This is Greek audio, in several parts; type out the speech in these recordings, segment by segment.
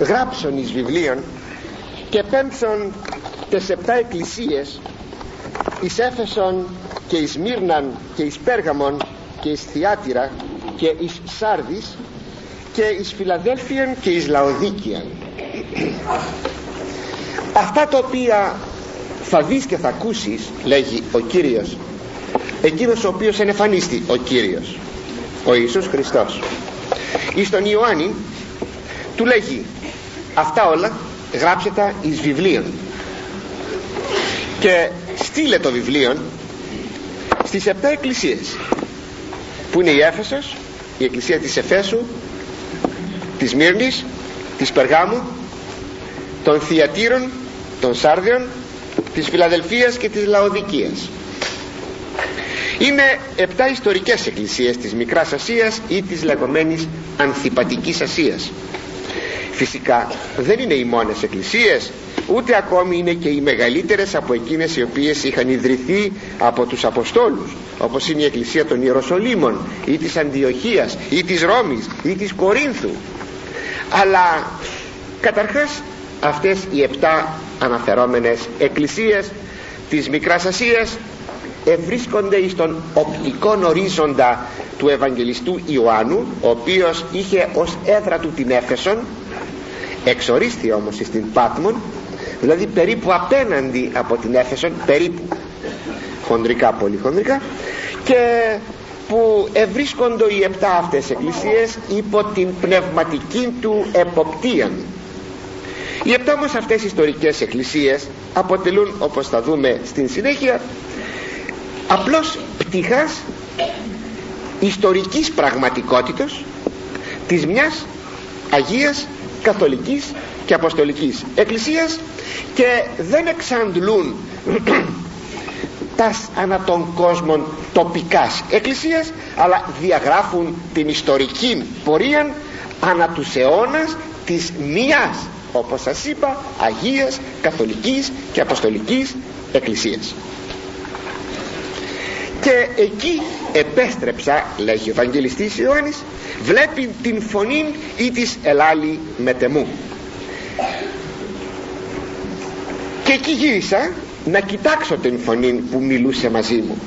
γράψον εις βιβλίων και πέμψον τες επτά εκκλησίες εις Έφεσον και εις Μύρναν και εις Πέργαμον και εις Θιάτυρα και εις Σάρδης και εις Φιλαδέλφιαν και εις Λαοδίκιαν αυτά τα οποία θα δεις και θα ακούσεις λέγει ο Κύριος εκείνος ο οποίος ενεφανίστη ο Κύριος ο Ιησούς Χριστός. Εις τον Ιωάννη του λέγει αυτά όλα γράψε τα εις βιβλίων και στείλε το βιβλίο στις επτά εκκλησίες που είναι η Έφεσος η εκκλησία της Εφέσου της Μύρνης της Περγάμου των Θιατήρων των Σάρδιων της Φιλαδελφίας και της Λαοδικίας. Είναι επτά ιστορικές εκκλησίες της Μικράς Ασίας ή της λεγόμενης Ανθιπατικής Ασίας φυσικά δεν είναι οι μόνες εκκλησίες ούτε ακόμη είναι και οι μεγαλύτερες από εκείνες οι οποίες είχαν ιδρυθεί από τους Αποστόλους όπως είναι η εκκλησία των Ιεροσολύμων ή της Αντιοχίας ή της Ρώμης ή της Κορίνθου. Αλλά καταρχάς αυτές οι επτά αναφερόμενες εκκλησίες της Μικράς Ασίας ευρίσκονται στον οπτικό ορίζοντα του Ευαγγελιστού Ιωάννου ο οποίος είχε ως έδρα του την Έφεσον εξορίστη όμως στην Πάτμον δηλαδή περίπου απέναντι από την Έφεσον περίπου χοντρικά πολύ χοντρικά και που ευρίσκονται οι επτά αυτές εκκλησίες υπό την πνευματική του εποπτεία οι επτά όμως αυτές ιστορικές εκκλησίες αποτελούν όπως θα δούμε στην συνέχεια απλώς πτυχάς ιστορικής πραγματικότητος της μιας Αγίας Καθολικής και Αποστολικής Εκκλησίας και δεν εξαντλούν τας ανά των κόσμων τοπικάς εκκλησίας αλλά διαγράφουν την ιστορική πορεία ανά τους αιώνας της μίας όπως σας είπα Αγίας, Καθολικής και Αποστολικής Εκκλησίας και εκεί επέστρεψα λέγει ο Ευαγγελιστής Ιωάννης βλέπει την φωνή ή της ελάλη μετεμού και εκεί γύρισα να κοιτάξω την φωνή που μιλούσε μαζί μου.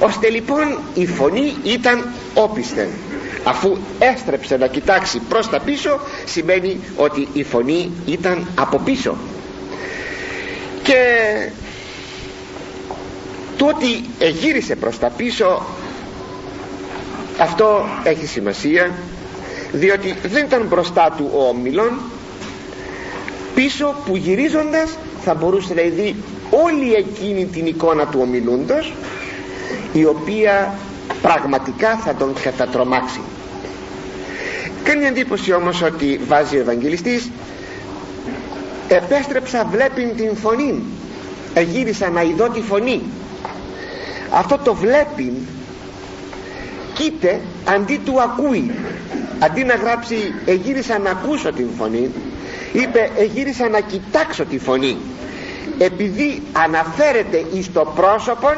Ώστε λοιπόν η φωνή ήταν όπισθεν αφού έστρεψε να κοιτάξει προς τα πίσω σημαίνει ότι η φωνή ήταν από πίσω. Και το ότι εγύρισε προς τα πίσω αυτό έχει σημασία διότι δεν ήταν μπροστά του ο όμιλον. Πίσω που γυρίζοντας θα μπορούσε να δει όλη εκείνη την εικόνα του ομιλούντος η οποία πραγματικά θα τον κατατρομάξει. Κάνει εντύπωση όμως ότι βάζει ο Ευαγγελιστής επέστρεψα βλέπειν την φωνή εγύρισα να ειδώ τη φωνή αυτό το βλέπειν κοίται αντί του ακούει αντί να γράψει εγύρισα να ακούσω την φωνή είπε εγύρισα να κοιτάξω τη φωνή επειδή αναφέρεται εις το πρόσωπο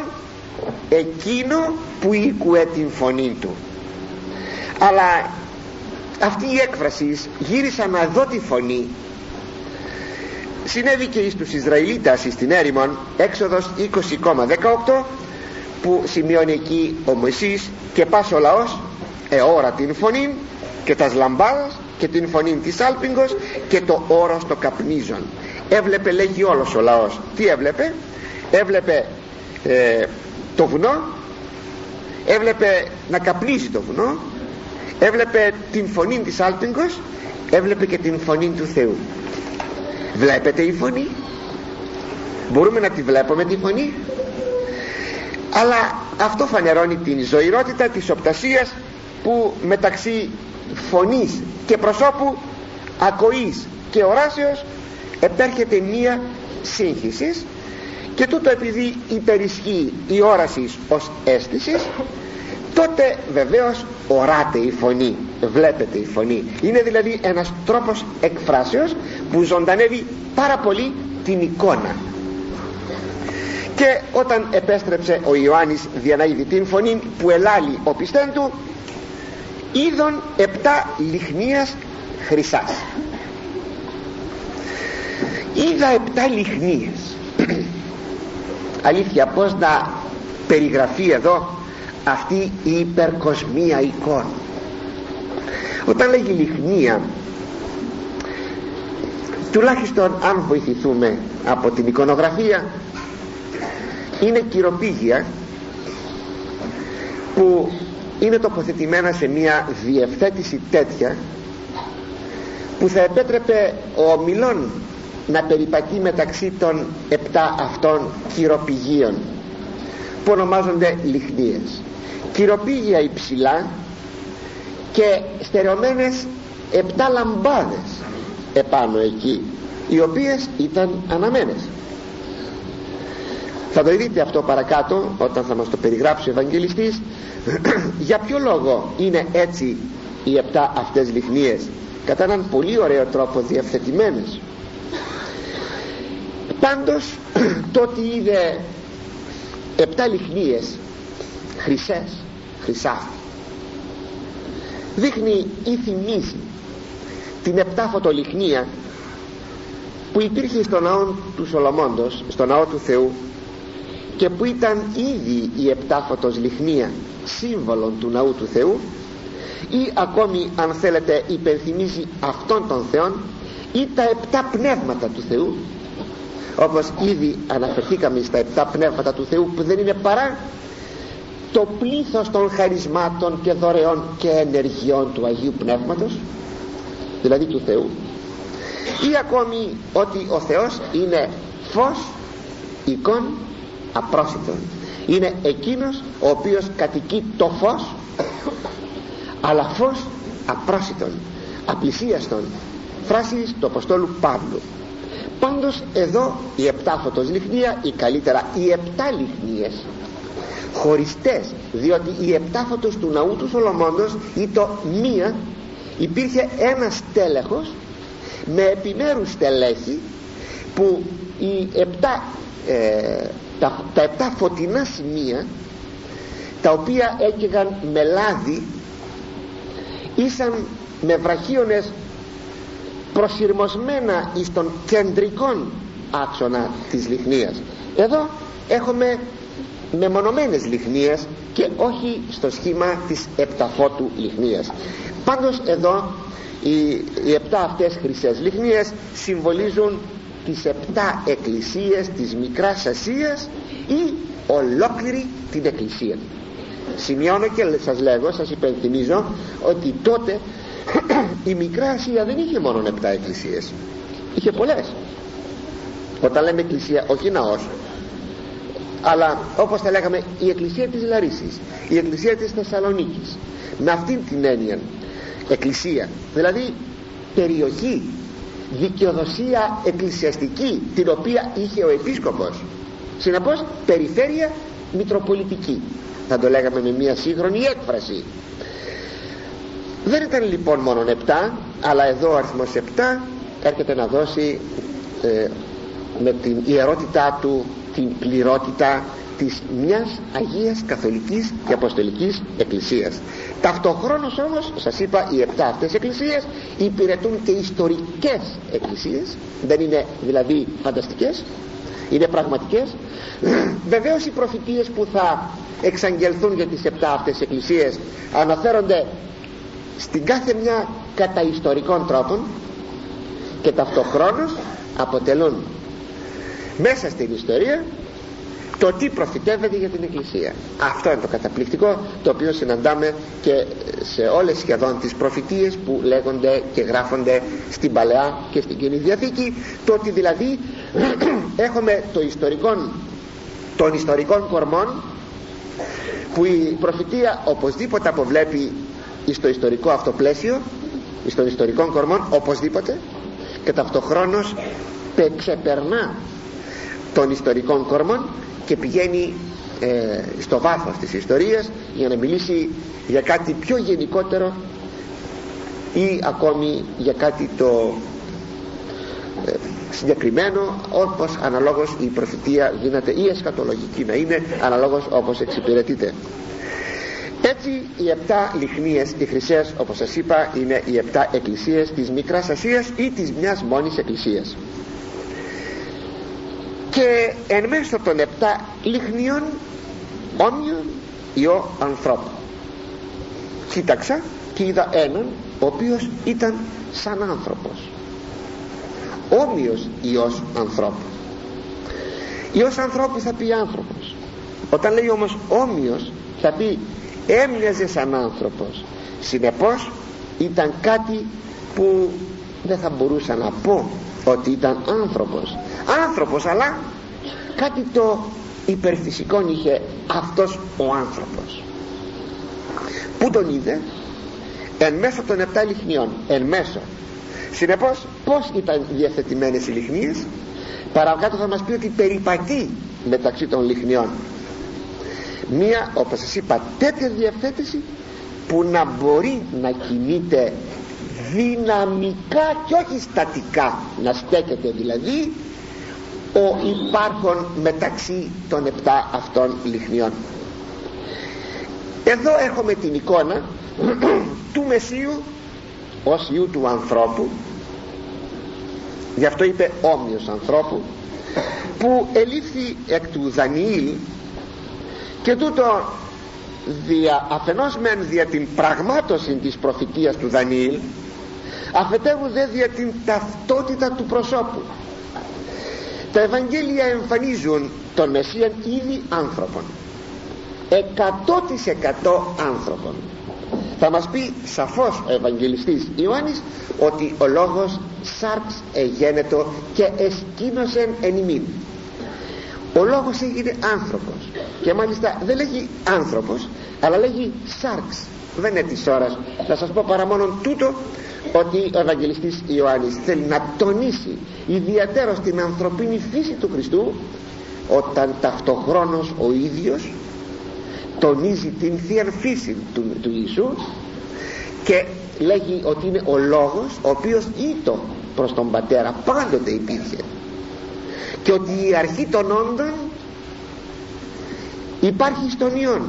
εκείνο που ήκουε την φωνή του. Αλλά αυτή η έκφραση γύρισα να δω τη φωνή συνέβη και εις τους Ισραηλίτας στην έρημον έξοδος 20,18 που σημειώνει εκεί ο Μωυσής και πας ο λαός εώρα την φωνή και τας λαμπάδας και την φωνή της άλπιγγος και το όρος το καπνίζον έβλεπε λέγει όλος ο λαός. Τι έβλεπε; Έβλεπε ε, το βουνό έβλεπε να καπνίζει το βουνό έβλεπε την φωνή της άλπιγγος έβλεπε και την φωνή του Θεού. Βλέπετε η φωνή; Μπορούμε να τη βλέπουμε τη φωνή; Αλλά αυτό φανερώνει την ζωηρότητα της οπτασίας που μεταξύ φωνής και προσώπου ακοής και οράσεως επέρχεται μία σύγχυση και τούτο επειδή υπερισχύει η όραση ως αίσθησης τότε βεβαίως οράται η φωνή βλέπετε η φωνή. Είναι δηλαδή ένας τρόπος εκφράσεως που ζωντανεύει πάρα πολύ την εικόνα και όταν επέστρεψε ο Ιωάννης για να είδει την φωνή που ελάλει ο πιστέν του είδον επτά λιχνίας χρυσάς είδα επτά λιχνίες αλήθεια πως να περιγραφεί εδώ αυτή η υπερκοσμία εικόνα. Όταν λέγει λιχνία τουλάχιστον αν βοηθηθούμε από την εικονογραφία είναι κυροπήγια που είναι τοποθετημένα σε μια διευθέτηση τέτοια που θα επέτρεπε ο ομιλών να περιπατεί μεταξύ των επτά αυτών κυροπηγίων που ονομάζονται λιχνίες. Κυροπήγια υψηλά και στερεωμένες επτά λαμπάδες επάνω εκεί οι οποίες ήταν αναμένες θα το δείτε αυτό παρακάτω όταν θα μας το περιγράψει ο Ευαγγελιστής. Για ποιο λόγο είναι έτσι οι επτά αυτές λιχνίες; Κατά έναν πολύ ωραίο τρόπο διευθετημένες. Πάντως το ότι είδε επτά λιχνίες χρυσές χρυσά δείχνει ή θυμίζει την επτά φωτολιχνία που υπήρχε στο ναό του Σολομώντος στο ναό του Θεού και που ήταν ήδη η επτάφωτος λιχνία σύμβολον του ναού του Θεού ή ακόμη αν θέλετε υπενθυμίζει αυτόν τον Θεόν ή τα επτά πνεύματα του Θεού όπως ήδη αναφερθήκαμε στα επτά πνεύματα του Θεού που δεν είναι παρά το πλήθος των χαρισμάτων και δωρεών και ενεργειών του Αγίου Πνεύματος δηλαδή του Θεού. Ή ακόμη ότι ο Θεός είναι φως εικόν απρόσιτον είναι εκείνος ο οποίος κατοικεί το φως αλλά φως απρόσιτον απλησίαστον. Φράση του Αποστόλου Παύλου. Πάντως εδώ η επτάφωτος λιχνία ή καλύτερα οι επτά λιχνίες. Χωριστές διότι η επτάφωτος του ναού του Σολομώντος ή το μία υπήρχε ένας τέλεχος με επιμέρους στελέχη που οι επτά, ε, τα, τα επτά φωτεινά σημεία τα οποία έκαιγαν με λάδι ήσαν με βραχίονες προσυρμοσμένα εις τον κεντρικών άξονα της λιχνίας. Εδώ έχουμε μεμονωμένες λιχνίες και όχι στο σχήμα της επταφώτου λιχνίας. Πάντως εδώ οι, οι επτά αυτές χρυσές λιχνίες συμβολίζουν τις επτά εκκλησίες της Μικράς Ασίας ή ολόκληρη την εκκλησία. Σημειώνω και σας λέγω, σας υπενθυμίζω ότι τότε η Μικρά Ασία δεν είχε μόνο επτά εκκλησίες. Είχε πολλές. Όταν λέμε εκκλησία όχι ναός αλλά όπως θα λέγαμε η εκκλησία της Λαρίσης η εκκλησία της Θεσσαλονίκης. Με αυτήν την έννοια εκκλησία δηλαδή περιοχή δικαιοδοσία εκκλησιαστική την οποία είχε ο επίσκοπος. Συνεπώς περιφέρεια μητροπολιτική. Θα το λέγαμε με μια σύγχρονη έκφραση. Δεν ήταν λοιπόν μόνο 7 αλλά εδώ ο αριθμός 7 έρχεται να δώσει ε, με την ιερότητά του την πληρότητα της μιας Αγίας Καθολικής και Αποστολικής Εκκλησίας ταυτοχρόνως όμως σας είπα οι επτά αυτές εκκλησίες υπηρετούν και ιστορικές εκκλησίες. Δεν είναι δηλαδή φανταστικές είναι πραγματικές. Βεβαίως οι προφητείες που θα εξαγγελθούν για τις επτά αυτές εκκλησίες αναφέρονται στην κάθε μια κατά ιστορικών τρόπων και ταυτοχρόνως αποτελούν μέσα στην ιστορία το τι προφητεύεται για την Εκκλησία. Αυτό είναι το καταπληκτικό το οποίο συναντάμε και σε όλες σχεδόν τις προφητείες που λέγονται και γράφονται στην Παλαιά και στην Καινή Διαθήκη. Το ότι δηλαδή έχουμε το ιστορικό των ιστορικών κορμών που η προφητεία οπωσδήποτε αποβλέπει στο ιστορικό αυτό πλαίσιο στον ιστορικών κορμών οπωσδήποτε και ταυτοχρόνως ξεπερνά των ιστορικών κορμών και πηγαίνει ε, στο βάθος της ιστορίας για να μιλήσει για κάτι πιο γενικότερο ή ακόμη για κάτι το ε, συγκεκριμένο όπως αναλόγως η προφητεία γίνεται ή εσκατολογική να είναι αναλόγως όπως εξυπηρετείται. Έτσι οι επτά λιχνίες οι χρυσές όπως σας είπα είναι οι επτά εκκλησίες της Μικράς Ασίας ή της μιας μόνης εκκλησίας και εν μέσω των επτά λιχνίων όμοιον ιό ανθρώπου κοίταξα και είδα έναν ο οποίος ήταν σαν άνθρωπος. Όμοιος ιός ανθρώπου ιός ανθρώπους θα πει άνθρωπος. Όταν λέει όμως όμοιος θα πει έμοιαζε σαν άνθρωπος συνεπώς ήταν κάτι που δεν θα μπορούσα να πω ότι ήταν άνθρωπος άνθρωπος αλλά κάτι το υπερφυσικό είχε αυτός ο άνθρωπος. Που τον είδε; Εν μέσω των επτά λιχνιών. Εν μέσω. Συνεπώς πως ήταν διαθετημένες οι λιχνίες; Παρακάτω θα μας πει ότι περιπατεί μεταξύ των λιχνιών. Μία όπως σας είπα τέτοια διευθέτηση που να μπορεί να κινείται δυναμικά και όχι στατικά. Να στέκεται δηλαδή ο υπάρχον μεταξύ των επτά αυτών λιχνιών. Εδώ έχουμε την εικόνα του Μεσσίου ως Ιού του ανθρώπου. Γι' αυτό είπε όμοιος ανθρώπου που ελήφθη εκ του Δανιήλ και τούτο δια, αφενός μεν δια την πραγμάτωση της προφητείας του Δανιήλ αφετέρου δε δια την ταυτότητα του προσώπου τα Ευαγγέλια εμφανίζουν τον Μεσσίαν ήδη άνθρωπον. 100% άνθρωπον. Θα μας πει σαφώς ο Ευαγγελιστής Ιωάννης ότι ο λόγος σάρξ εγένετο και εσκήνωσεν εν ημίν. Ο λόγος έγινε άνθρωπος. Και μάλιστα δεν λέγει άνθρωπος αλλά λέγει σάρξ. Δεν είναι της ώρας. Θα σας πω παρά μόνο τούτο ότι ο Ευαγγελιστής Ιωάννης θέλει να τονίσει ιδιαίτερος την ανθρωπίνη φύση του Χριστού όταν ταυτοχρόνως ο ίδιος τονίζει την θεία φύση του, του Ιησού και λέγει ότι είναι ο λόγος ο οποίος ήτο προς τον Πατέρα πάντοτε υπήρχε και ότι η αρχή των όντων υπάρχει στον Υιόν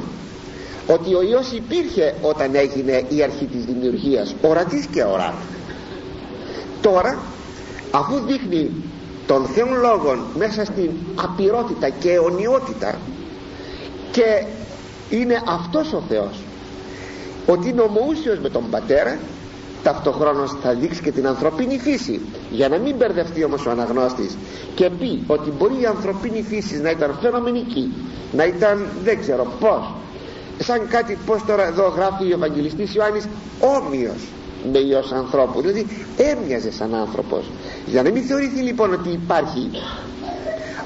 ότι ο Υιός υπήρχε όταν έγινε η αρχή της δημιουργίας ορατής και οράτη τώρα αφού δείχνει τον Θεόν Λόγων μέσα στην απειρότητα και αιωνιότητα και είναι αυτός ο Θεός ότι είναι ομοούσιος με τον Πατέρα ταυτοχρόνως θα δείξει και την ανθρωπίνη φύση για να μην μπερδευτεί όμως ο αναγνώστης και πει ότι μπορεί η ανθρωπίνη φύση να ήταν φαινομενική να ήταν δεν ξέρω πως σαν κάτι πως τώρα εδώ γράφει ο Ευαγγελιστής Ιωάννης όμοιος με ιός ανθρώπου. Δηλαδή έμοιαζε σαν άνθρωπος. Για να μην θεωρηθεί λοιπόν ότι υπάρχει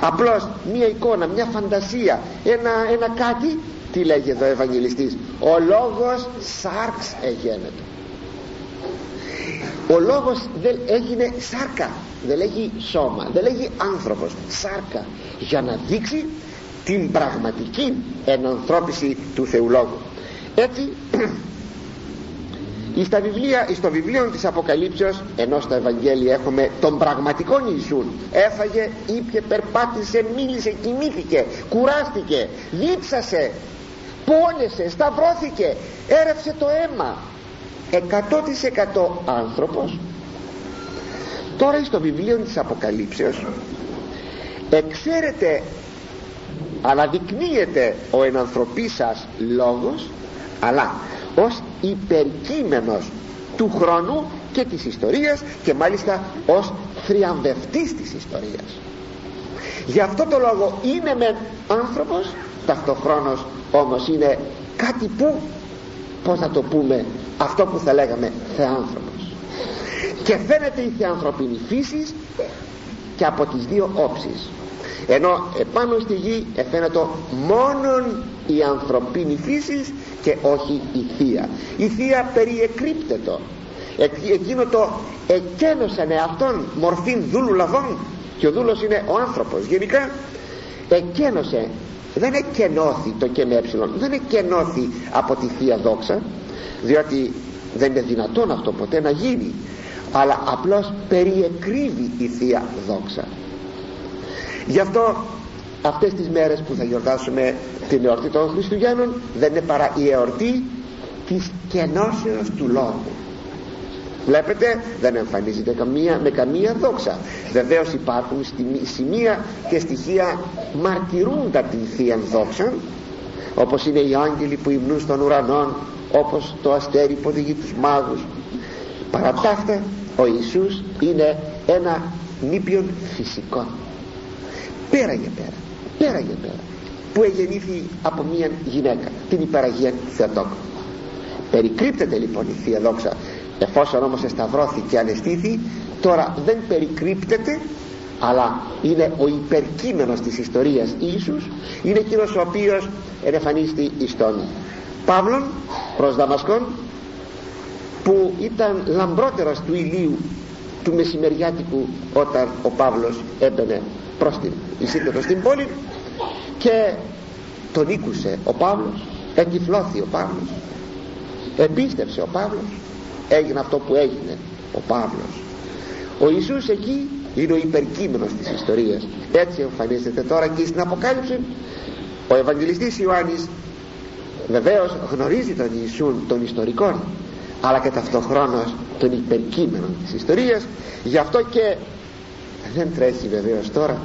απλώς μια εικόνα, μια φαντασία ένα, ένα κάτι τι λέγει εδώ ο Ευαγγελιστής ο λόγος σάρξ εγένετο ο λόγος δεν έγινε σάρκα δεν λέγει σώμα δεν λέγει άνθρωπος σάρκα για να δείξει την πραγματική ενανθρώπιση του Θεού Λόγου. Έτσι στα βιβλία, στο βιβλίο της Αποκαλύψεως ενώ στα Ευαγγέλια έχουμε τον πραγματικό Ιησούν έφαγε, ήπια, περπάτησε, μίλησε, κοιμήθηκε κουράστηκε, δίψασε πόνεσε, σταυρώθηκε έρευσε το αίμα. 100% άνθρωπος. Τώρα στο βιβλίο της Αποκαλύψεως εξαίρεται αναδεικνύεται ο ενανθρωπής σας λόγος αλλά ως υπερκείμενος του χρόνου και της ιστορίας και μάλιστα ως θριαμβευτής της ιστορίας. Γι' αυτό το λόγο είναι με άνθρωπος ταυτοχρόνως όμως είναι κάτι που πως θα το πούμε αυτό που θα λέγαμε θεάνθρωπος. Και φαίνεται η θεανθρωπίνη φύσης και από τις δύο όψεις ενώ επάνω στη γη φαίνεται μόνον η ανθρωπίνη φύση και όχι η θεία. Η θεία περιεκρύπτετο εκείνο το εκένωσαν εαυτόν μορφήν δούλου λαβών και ο δούλος είναι ο άνθρωπος. Γενικά εκένωσε δεν εκενώθη το και με δεν εκενώθη από τη Θεία Δόξα διότι δεν είναι δυνατόν αυτό ποτέ να γίνει αλλά απλώς περιεκρύβει η Θεία Δόξα γι' αυτό αυτές τις μέρες που θα γιορτάσουμε την εορτή των Χριστουγέννων δεν είναι παρά η εορτή της κενώσεως του Λόγου. Βλέπετε δεν εμφανίζεται καμία, με καμία δόξα. Βεβαίως υπάρχουν σημεία και στοιχεία μαρτυρούντα την Θεία Δόξα όπως είναι οι άγγελοι που υμνούν στον ουρανό όπως το αστέρι που οδηγεί τους μάγους. Παρά τα αυτά ο Ιησούς είναι ένα νήπιον φυσικό πέρα για πέρα. Πέρα για πέρα. Που εγεννήθη από μια γυναίκα την υπεραγία Θεοτόκου. Περικρύπτεται λοιπόν η Θεία Δόξα. Εφόσον όμως εσταυρώθηκε και ανεστήθη τώρα δεν περικρύπτεται αλλά είναι ο υπερκείμενος της ιστορίας Ιησούς είναι εκείνος ο οποίος ενεφανίστη εις τον Παύλον προς Δαμασκόν που ήταν λαμπρότερος του ηλίου του μεσημεριάτικου όταν ο Παύλος έμπαινε προς την εισήγητο στην πόλη και τον ήκουσε ο Παύλος εγκυφλώθη ο Παύλος επίστευσε ο Παύλος έγινε αυτό που έγινε ο Παύλος. Ο Ιησούς εκεί είναι ο υπερκείμενος της ιστορίας. Έτσι εμφανίζεται τώρα και στην Αποκάλυψη. Ο Ευαγγελιστής Ιωάννης βεβαίως γνωρίζει τον Ιησούν των ιστορικών αλλά και ταυτοχρόνως τον υπερκείμενο της ιστορίας. Γι' αυτό και δεν τρέχει βεβαίως τώρα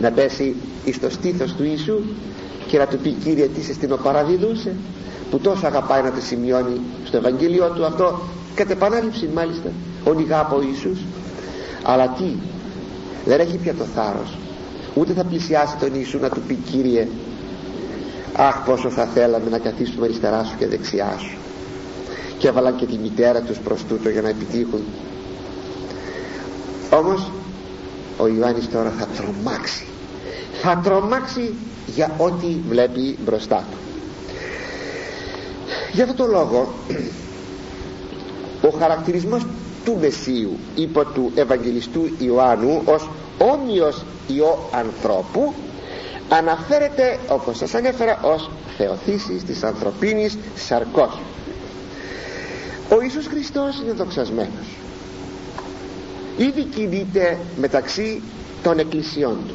να πέσει εις το στήθος του Ιησού και να του πει Κύριε τι σε στην παραδίδουσε που τόσο αγαπάει να τη σημειώνει στο Ευαγγέλιο του αυτό κατ' επανάληψη μάλιστα ονειγά από Ιησούς. Αλλά τι δεν έχει πια το θάρρος ούτε θα πλησιάσει τον Ιησού να του πει Κύριε αχ πόσο θα θέλαμε να καθίσουμε αριστερά σου και δεξιά σου και έβαλαν και τη μητέρα τους προς τούτο για να επιτύχουν. Όμως ο Ιωάννης τώρα θα τρομάξει. Θα τρομάξει για ό,τι βλέπει μπροστά του. Για αυτόν τον λόγο ο χαρακτηρισμός του Μεσσίου υπό του Ευαγγελιστού Ιωάννου ως όμοιος Υιό ανθρώπου αναφέρεται όπως σας ανέφερα ως θεοθήσης της ανθρωπίνης σαρκός. Ο Ιησούς Χριστός είναι δοξασμένος ήδη κινείται μεταξύ των εκκλησιών του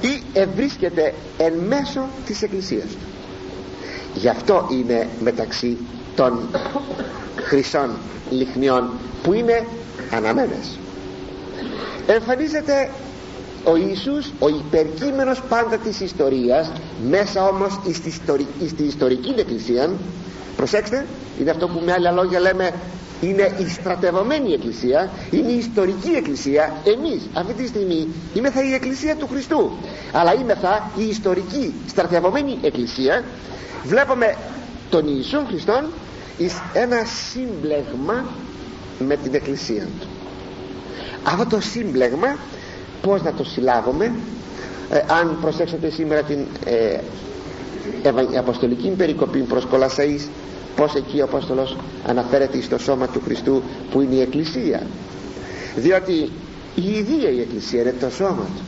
ή ευρίσκεται εν μέσω της εκκλησίας του. Γι' αυτό είναι μεταξύ των χρυσών λιχνιών που είναι αναμένες. Εμφανίζεται ο Ιησούς ο υπερκείμενος πάντα της ιστορίας μέσα όμως στη ιστορική εκκλησία. Προσέξτε είναι αυτό που με άλλα λόγια λέμε είναι η στρατευωμένη εκκλησία είναι η ιστορική εκκλησία. Εμείς αυτή τη στιγμή είμεθα η εκκλησία του Χριστού. Αλλά είμεθα η ιστορική στρατευωμένη εκκλησία. Βλέπουμε τον Ιησού Χριστόν εις ένα σύμπλεγμα με την εκκλησία του. Αυτό το σύμπλεγμα πως να το συλλάβουμε; Ε, αν προσέξετε σήμερα την ε, αποστολική περικοπή προς Κολασσαΐς πως εκεί ο Απόστολος αναφέρεται στο σώμα του Χριστού που είναι η Εκκλησία. Διότι η ίδια η Εκκλησία είναι το σώμα του.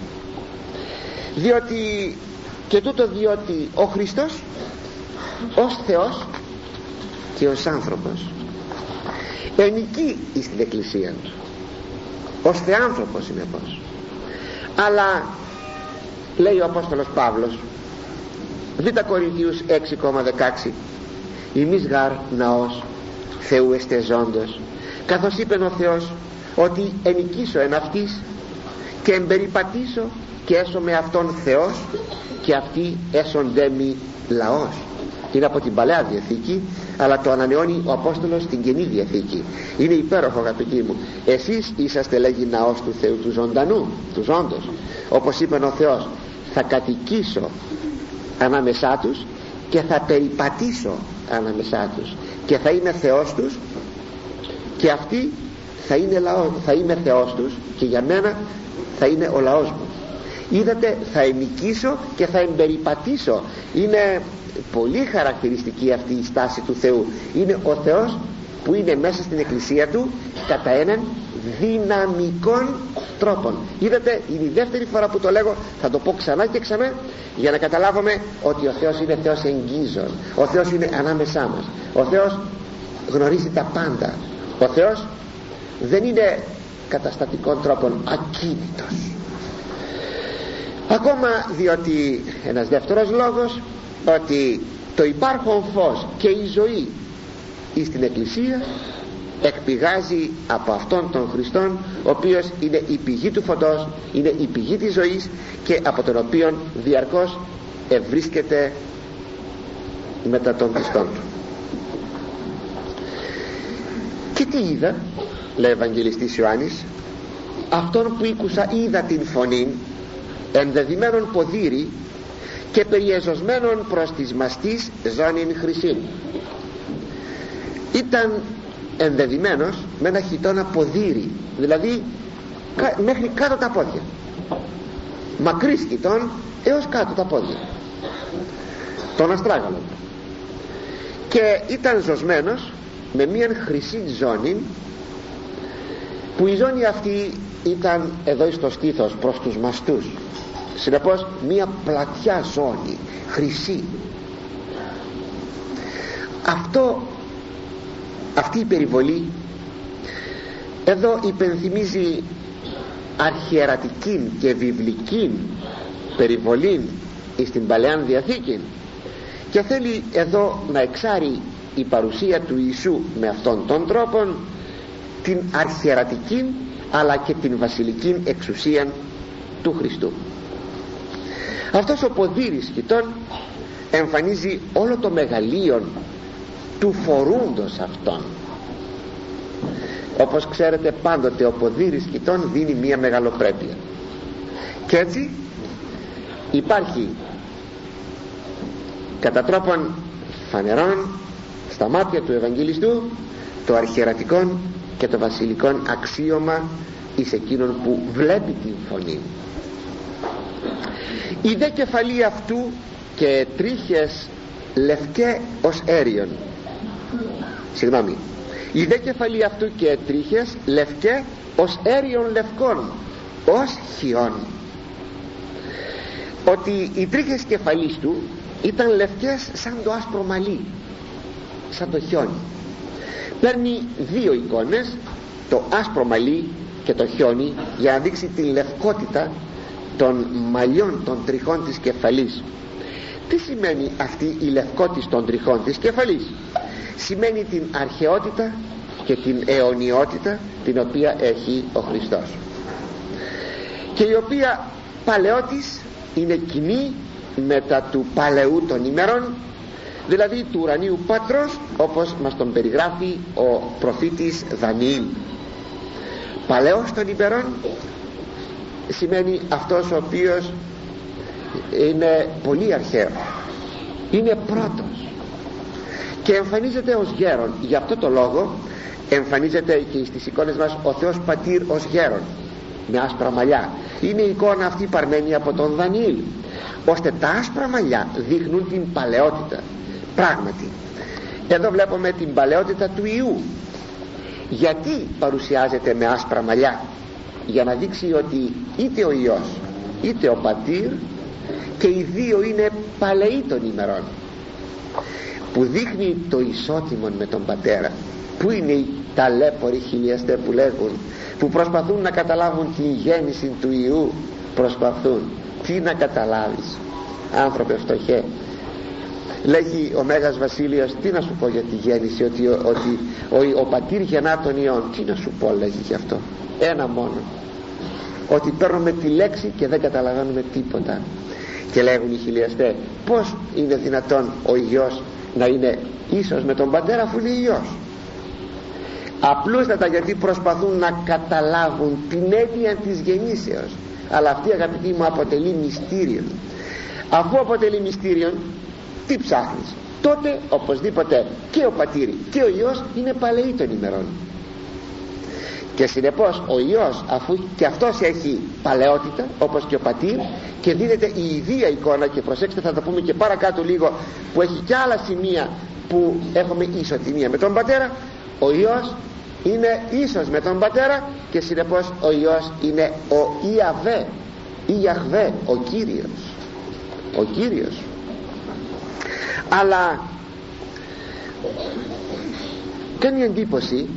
Διότι και τούτο διότι ο Χριστός ως Θεός και ως άνθρωπος ενικεί στην Εκκλησία του. Ως Θεάνθρωπος συνεπώς αλλά λέει ο Απόστολος Παύλος Β Κορινθίους 6,16 ημείς γαρ ναός Θεού εστεζόντος καθώς είπε ο Θεός ότι ενικήσω εν αυτής και εμπεριπατήσω και έσω με αυτόν Θεός και αυτοί έσονται μη λαός είναι από την Παλαιά Διαθήκη αλλά το ανανεώνει ο Απόστολος στην Καινή Διαθήκη. Είναι υπέροχο αγαπητοί μου. Εσείς είσαστε λέγει ναός του Θεού του ζωντανού του ζώντος. Όπως είπε ο Θεός θα κατοικήσω ανάμεσά τους και θα περιπατήσω ανάμεσά τους. Και θα είμαι Θεός τους και αυτοί θα, είναι λαός, θα είμαι Θεός τους και για μένα θα είναι ο λαός μου. Είδατε θα εμικήσω και θα εμπεριπατήσω. Είναι πολύ χαρακτηριστική αυτή η στάση του Θεού. Είναι ο Θεός που είναι μέσα στην εκκλησία του κατά έναν δυναμικών τρόπων. Είδατε είναι η δεύτερη φορά που το λέγω θα το πω ξανά και ξανά για να καταλάβουμε ότι ο Θεός είναι Θεός εγγύζων. Ο Θεός είναι ανάμεσά μας. Ο Θεός γνωρίζει τα πάντα. Ο Θεός δεν είναι καταστατικών τρόπων ακίνητος. Ακόμα διότι ένας δεύτερος λόγος ότι το υπάρχον φως και η ζωή στην Εκκλησία εκπηγάζει από αυτόν τον Χριστόν ο οποίος είναι η πηγή του φωτός είναι η πηγή της ζωής και από τον οποίο διαρκώς ευρίσκεται μετά τον πιστόν του. Και τι είδα λέει ο Ευαγγελιστής Ιωάννης αυτόν που ήκουσα είδα την φωνή ενδεδειμένων ποδήρι και περιεζωσμένων προς της μαστής ζώνην χρυσήν ήταν ενδεδειμένος με ένα χιτόνα ποδήρι δηλαδή μέχρι κάτω τα πόδια. Μακρύς χιτών έως κάτω τα πόδια. Τον αστράγαλο. Και ήταν ζωσμένος με μια χρυσή ζώνη που η ζώνη αυτή ήταν εδώ στο στήθος προς τους μαστούς. Συνεπώς μια πλατιά ζώνη χρυσή. Αυτό αυτή η περιβολή εδώ υπενθυμίζει αρχιερατική και βιβλική περιβολή στην Παλαιάν Διαθήκη και θέλει εδώ να εξάρει η παρουσία του Ιησού με αυτόν τον τρόπο την αρχιερατική αλλά και την βασιλική εξουσία του Χριστού. Αυτός ο ποδήρης κοιτών εμφανίζει όλο το μεγαλείο του φορούντος αυτόν όπως ξέρετε πάντοτε ο ποδήρης κοιτών δίνει μία μεγαλοπρέπεια. Και έτσι υπάρχει κατά τρόπον φανερών στα μάτια του Ευαγγελιστού το αρχιερατικό και το βασιλικό αξίωμα εις εκείνον που βλέπει την φωνή. Η δε κεφαλή αυτού και τρίχες λευκέ ως έριον. Συγγνώμη η δε κεφαλή αυτού και τρίχες λευκέ ως έριον λευκών ως χιόν. Ότι οι τρίχες κεφαλής του ήταν λευκές σαν το άσπρο μαλλί σαν το χιόνι παίρνει δύο εικόνες το άσπρο μαλλί και το χιόνι για να δείξει τη λευκότητα των μαλλιών των τριχών της κεφαλής. Τι σημαίνει αυτή η λευκότητα των τριχών της κεφαλής; Σημαίνει την αρχαιότητα και την αιωνιότητα την οποία έχει ο Χριστός. Και η οποία παλαιότης είναι κοινή μετά του παλαιού των ημερών δηλαδή του ουρανίου Πατρός όπως μας τον περιγράφει ο προφήτης Δανιήλ. Παλαιός των ημερών σημαίνει αυτός ο οποίος είναι πολύ αρχαίος είναι πρώτος και εμφανίζεται ως γέρον. Γι' αυτό το λόγο εμφανίζεται και στις εικόνες μας ο Θεός Πατήρ ως γέρον. Με άσπρα μαλλιά. Είναι η εικόνα αυτή παρμένη από τον Δανιήλ ώστε τα άσπρα μαλλιά δείχνουν την παλαιότητα. Πράγματι. Εδώ βλέπουμε την παλαιότητα του Ιού. Γιατί παρουσιάζεται με άσπρα μαλλιά; Για να δείξει ότι είτε ο Υιός είτε ο Πατήρ και οι δύο είναι παλαιοί των ημερών που δείχνει το ισότιμο με τον πατέρα που είναι οι ταλέποροι χιλιαστέ που λέγουν που προσπαθούν να καταλάβουν την γέννηση του Ιού προσπαθούν. Τι να καταλάβεις άνθρωπε φτωχέ λέγει ο Μέγας Βασίλειος τι να σου πω για τη γέννηση ότι, ότι ο, ο πατήρ γεννά τον Υιόν. Τι να σου πω λέγει γι' αυτό. Ένα μόνο. Ότι παίρνουμε τη λέξη και δεν καταλαβαίνουμε τίποτα. Και λέγουν οι χιλιαστές πως είναι δυνατόν ο Υιός να είναι ίσως με τον πατέρα αφού είναι Υιός. Απλούστατα γιατί προσπαθούν να καταλάβουν την έννοια της γεννήσεως. Αλλά αυτή αγαπητοί μου αποτελεί μυστήριο αφού αποτελεί μυστήριο τι ψάχνεις; Τότε οπωσδήποτε και ο πατήρι και ο Υιός είναι παλαιοί των ημερών και συνεπώς ο Υιός αφού και αυτός έχει παλαιότητα όπως και ο πατήρ και δίνεται η ιδία εικόνα και προσέξτε θα τα πούμε και παρακάτω λίγο που έχει και άλλα σημεία που έχουμε ισοτιμία με τον πατέρα ο Υιός είναι ίσος με τον πατέρα και συνεπώς ο Υιός είναι ο Ιαβέ Ιαχβέ ο Κύριος. Ο Κύριος. Αλλά κάνει εντύπωση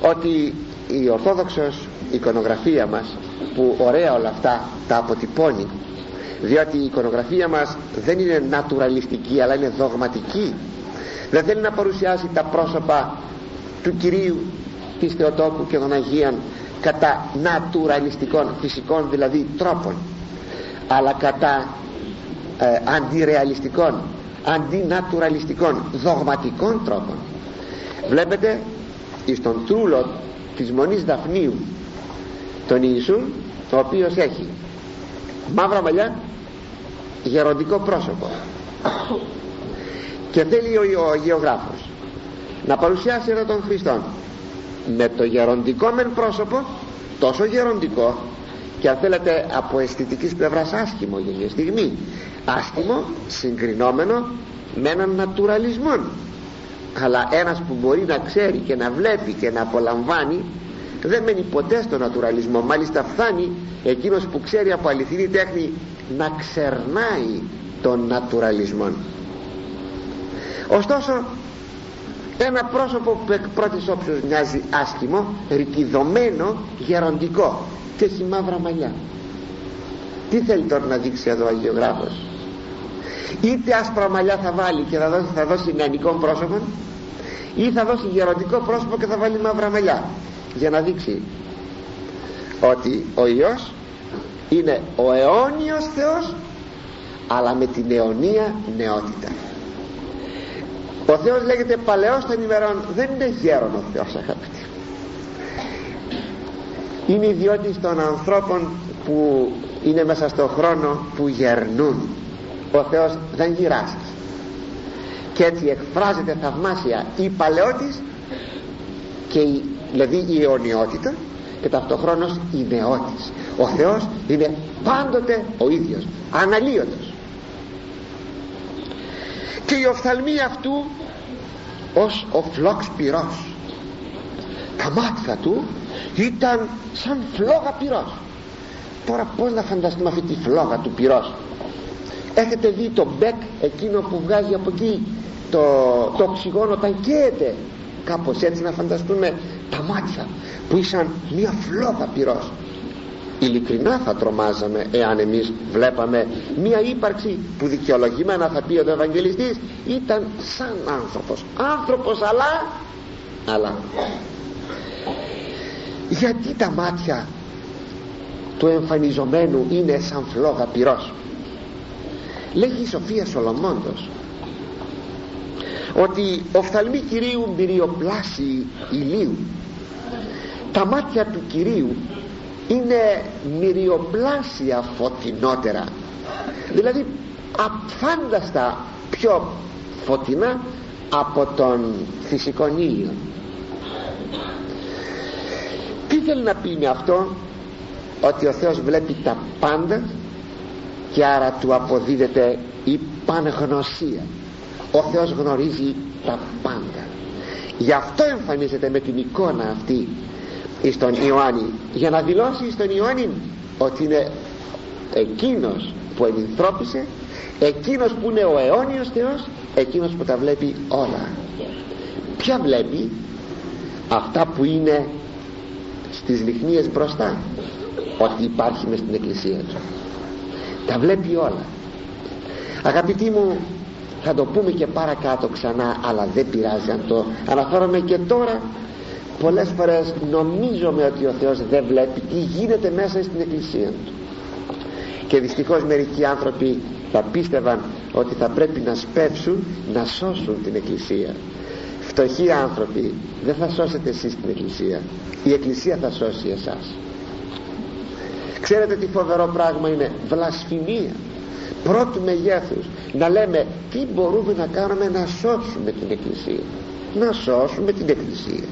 ότι η ορθόδοξος εικονογραφία μας που ωραία όλα αυτά τα αποτυπώνει διότι η εικονογραφία μας δεν είναι νατουραλιστική αλλά είναι δογματική. Δεν θέλει να παρουσιάσει τα πρόσωπα του Κυρίου της Θεοτόκου και των Αγίων κατά νατουραλιστικών φυσικών δηλαδή τρόπων αλλά κατά ε, αντιρεαλιστικών αντινατουραλιστικών δογματικών τρόπων. Βλέπετε στον τρούλο της Μονής Δαφνίου τον Ιησού ο οποίος έχει μαύρα μαλλιά γεροντικό πρόσωπο. Και θέλει ο, ο γεωγράφος να παρουσιάσει εδώ τον Χριστό με το γεροντικό μεν πρόσωπο τόσο γεροντικό και αν θέλετε από αισθητικής πλευράς άσχημο για μια στιγμή. Άσχημο συγκρινόμενο με έναν νατουραλισμό αλλά ένας που μπορεί να ξέρει και να βλέπει και να απολαμβάνει δεν μένει ποτέ στο νατουραλισμό. Μάλιστα φτάνει εκείνος που ξέρει από αληθινή τέχνη να ξερνάει τον νατουραλισμό. Ωστόσο ένα πρόσωπο που εκ πρώτης όψεως μοιάζει άσχημο ρικιδωμένο γεροντικό και έχει μαύρα μαλλιά. Τι θέλει τώρα να δείξει εδώ ο Αγιογράφος; Είτε άσπρα μαλλιά θα βάλει και θα δώσει, θα δώσει νεανικό πρόσωπο ή θα δώσει γεροντικό πρόσωπο και θα βάλει μαύρα μαλλιά. Για να δείξει ότι ο Υιός είναι ο αιώνιος Θεός αλλά με την αιωνία νεότητα. Ο Θεός λέγεται παλαιός των ημερών. Δεν είναι γέρον ο Θεός αγαπητοί. Είναι ιδιώτης των ανθρώπων που είναι μέσα στον χρόνο που γερνούν. Ο Θεός δεν γυράσει και έτσι εκφράζεται θαυμάσια η παλαιότης και η, δηλαδή η αιωνιότητα και ταυτοχρόνως η νεότης. Ο Θεός είναι πάντοτε ο ίδιος αναλύωτος και η οφθαλμή αυτού ως ο φλόξ πυρός τα μάτια του ήταν σαν φλόγα πυρός. Τώρα πως να φανταστούμε αυτή τη φλόγα του πυρός. Έχετε δει το μπέκ εκείνο που βγάζει από εκεί; Το, το οξυγόνο όταν καίεται. Κάπως έτσι να φανταστούμε τα μάτια που ήσαν μια φλόγα πυρός ειλικρινά θα τρομάζαμε εάν εμείς βλέπαμε μια ύπαρξη που δικαιολογημένα θα πει ο Ευαγγελιστής ήταν σαν άνθρωπος. Άνθρωπος αλλά αλλά. Γιατί τα μάτια του εμφανιζομένου είναι σαν φλόγα πυρός λέγει η Σοφία Σολομώντος ότι οφθαλμοί Κυρίου μυριοπλάσι ηλίου. Τα μάτια του Κυρίου είναι μυριοπλάσια φωτεινότερα. Δηλαδή αφάνταστα πιο φωτεινά από τον φυσικό ήλιο. Τι θέλει να πει με αυτό; Ότι ο Θεός βλέπει τα πάντα και άρα του αποδίδεται η πανγνωσία ο Θεός γνωρίζει τα πάντα. Γι' αυτό εμφανίζεται με την εικόνα αυτή στον Ιωάννη. Για να δηλώσει στον Ιωάννη ότι είναι εκείνος που ενυνθρώπισε εκείνος που είναι ο αιώνιος Θεός εκείνος που τα βλέπει όλα. Ποια βλέπει; Αυτά που είναι στις λιχνίες μπροστά ότι υπάρχει μες στην εκκλησία του. Τα βλέπει όλα. Αγαπητοί μου θα το πούμε και παρακάτω ξανά αλλά δεν πειράζει αν το αναφέρομαι και τώρα. Πολλές φορές νομίζουμε ότι ο Θεός δεν βλέπει τι γίνεται μέσα στην εκκλησία του. Και δυστυχώς μερικοί άνθρωποι θα πίστευαν ότι θα πρέπει να σπεύσουν να σώσουν την εκκλησία. Φτωχοί άνθρωποι δεν θα σώσετε εσείς την εκκλησία. Η εκκλησία θα σώσει εσάς. Ξέρετε τι φοβερό πράγμα είναι; Βλασφημία πρώτου μεγέθους να λέμε τι μπορούμε να κάνουμε να σώσουμε την εκκλησία. Να σώσουμε την εκκλησία.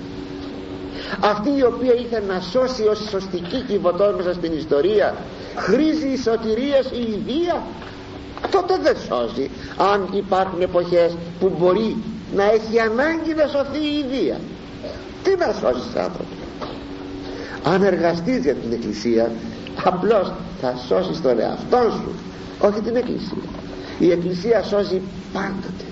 Αυτή η οποία ήθελε να σώσει ως σωστική κυβωτός μέσα στην ιστορία χρήζει η σωτηρίας η ιδία τότε δεν σώζει. Αν υπάρχουν εποχές που μπορεί να έχει ανάγκη να σωθεί η ιδία τι να σώσεις άνθρωπο. Αν εργαστείς για την εκκλησία απλώς θα σώσεις τον εαυτό σου όχι την εκκλησία. Η εκκλησία σώζει πάντοτε.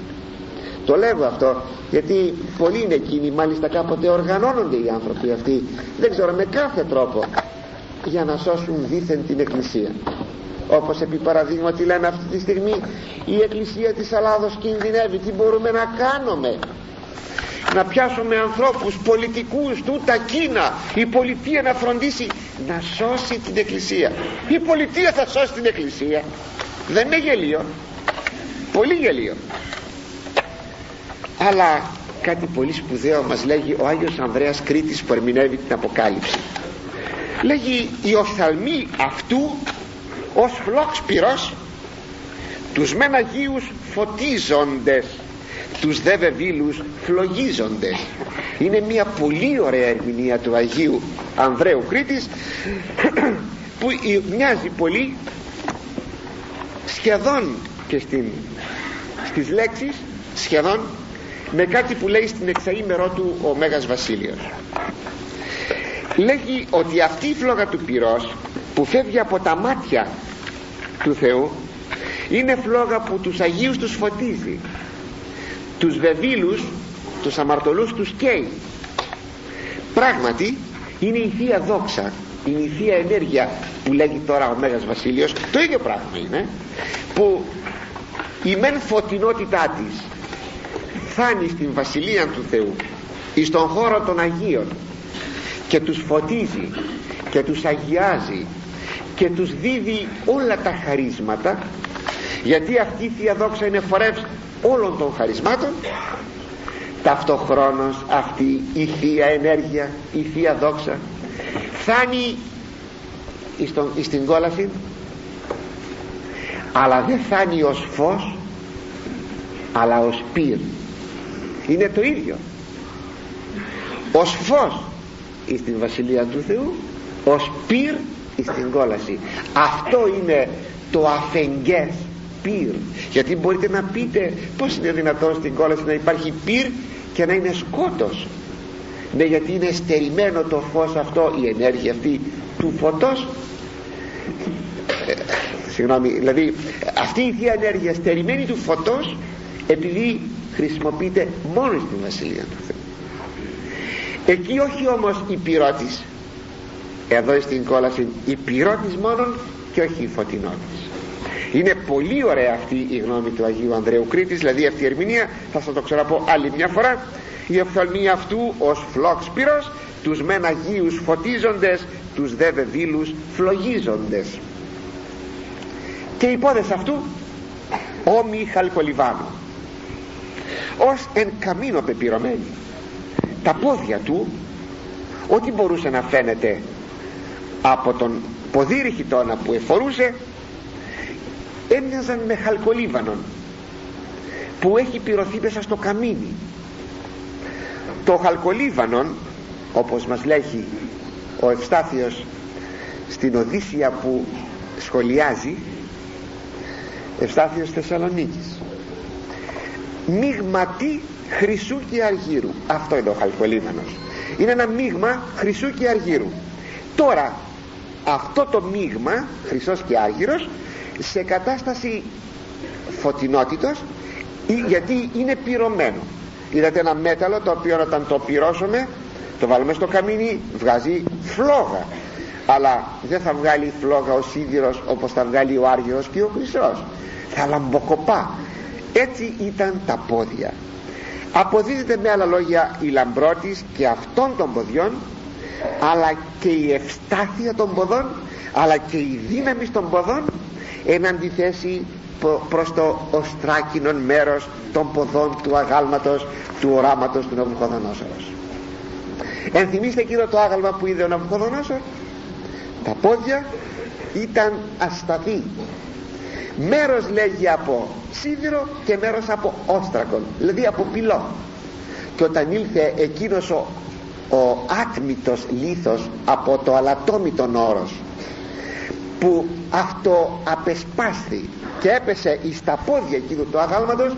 Το λέγω αυτό γιατί πολλοί είναι εκείνοι μάλιστα κάποτε οργανώνονται οι άνθρωποι αυτοί. Δεν ξέρω με κάθε τρόπο για να σώσουν δίθεν την εκκλησία. Όπως επί παραδείγματι λένε αυτή τη στιγμή η Εκκλησία της Ελλάδος κινδυνεύει. Τι μπορούμε να κάνουμε; Να πιάσουμε ανθρώπους πολιτικούς του τα Κίνα. Η πολιτεία να φροντίσει να σώσει την Εκκλησία. Η πολιτεία θα σώσει την Εκκλησία δεν είναι γελίο. Πολύ γελίο. Αλλά κάτι πολύ σπουδαίο μας λέγει ο Άγιος Ανδρέας Κρήτης που ερμηνεύει την Αποκάλυψη. Λέγει οι οφθαλμοί αυτού ως φλόξ πυρός τους μεν Αγίους φωτίζοντες τους δε βεβήλους φλογίζοντες είναι μια πολύ ωραία ερμηνεία του Αγίου Ανδρέου Κρήτης που μοιάζει πολύ σχεδόν και στην, στις λέξεις σχεδόν με κάτι που λέει στην εξαήμερό του ο Μέγας Βασίλειος. Λέγει ότι αυτή η φλόγα του πυρός που φεύγει από τα μάτια του Θεού είναι φλόγα που τους Αγίους τους φωτίζει τους βεβήλους τους αμαρτωλούς τους καίει. Πράγματι είναι η Θεία Δόξα. είναι η Θεία Ενέργεια που λέγει τώρα ο Μέγας Βασίλειος το ίδιο πράγμα είναι που η μεν φωτεινότητά της φτάνει στην Βασιλεία του Θεού εις τον χώρο των Αγίων και τους φωτίζει και τους αγιάζει και τους δίδει όλα τα χαρίσματα γιατί αυτή η Θεία Δόξα είναι φορεύς όλων των χαρισμάτων ταυτοχρόνως αυτή η Θεία Ενέργεια η Θεία Δόξα φτάνει στην κόλαση αλλά δεν φτάνει ως φως αλλά ως πυρ είναι το ίδιο. Ως φως στην Βασιλεία του Θεού ως πυρ στην κόλαση. Αυτό είναι το αφεγγές πυρ γιατί μπορείτε να πείτε πως είναι δυνατόν στην κόλαση να υπάρχει πυρ και να είναι σκότος ναι γιατί είναι στερημένο το φως αυτό η ενέργεια αυτή του φωτός. Ε, συγγνώμη δηλαδή αυτή η Θεία Ενέργεια στερημένη του φωτός επειδή χρησιμοποιείται μόνο στην Βασιλεία του Θεού. Εκεί όχι όμως η πυρότης εδώ στην κόλαση η πυρότης μόνον και όχι η φωτεινότης είναι πολύ ωραία αυτή η γνώμη του Αγίου Ανδρέου Κρήτης δηλαδή αυτή η ερμηνεία θα σας το ξαναπώ άλλη μια φορά η οφθαλμή αυτού ως φλόξ πυρός τους μεν Αγίους φωτίζοντες τους δε βεβήλους φλογίζοντες. Και οι πόδες αυτού όμοι χαλκολιβάνου ως εν καμίνο πεπυρωμένοι τα πόδια του ό,τι μπορούσε να φαίνεται από τον ποδήρι χιτώνα που εφορούσε έμοιαζαν με χαλκολίβανον που έχει πυρωθεί μέσα στο καμίνι το χαλκολίβανον όπως μας λέγει ο Ευστάθιος στην Οδύσσια που σχολιάζει Ευστάθιος Θεσσαλονίκης μείγματι χρυσού και αργύρου. Αυτό είναι ο χαλκολίβανος. Είναι ένα μείγμα χρυσού και αργύρου. Τώρα αυτό το μείγμα χρυσός και άργυρος σε κατάσταση φωτεινότητος γιατί είναι πυρωμένο είδατε ένα μέταλλο το οποίο όταν το πυρώσουμε το βάλουμε στο καμίνι βγάζει φλόγα. Αλλά δεν θα βγάλει φλόγα ο σίδηρος όπως θα βγάλει ο άργυρος και ο χρυσός. Θα λαμποκοπά. Έτσι ήταν τα πόδια. Αποδίδεται με άλλα λόγια η λαμπρότης και αυτών των ποδιών αλλά και η ευστάθεια των ποδών αλλά και η δύναμη των ποδών εν αντιθέσει προς το οστράκινον μέρος των ποδών του αγάλματος του οράματος του Ναβουχοδονόσορος ενθυμίστε εκείνο το άγαλμα που είδε ο Ναβουχοδονόσορ τα πόδια ήταν ασταθή. Μέρος λέγει από σίδηρο και μέρος από όστρακον δηλαδή από πυλό. Και όταν ήλθε εκείνος ο, ο άτμητος λίθος από το αλατόμητον όρος που αυτό απεσπάσθη και έπεσε εις τα πόδια εκείνου του αγάλματος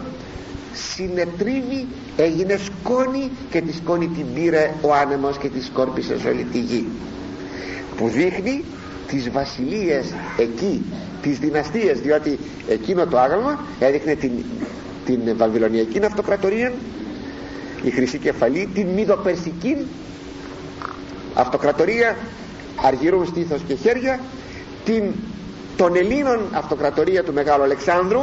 συνετρίβει έγινε σκόνη και τη σκόνη την πήρε ο άνεμος και τη σκόρπισε σε όλη τη γη. Που δείχνει τις βασιλείες εκεί τις δυναστείες διότι εκείνο το άγαλμα έδειχνε την, την βαβυλωνιακή αυτοκρατορία η χρυσή κεφαλή την μυδοπερσική αυτοκρατορία αργυρούν στήθος και χέρια την των Ελλήνων αυτοκρατορία του Μεγάλου Αλεξάνδρου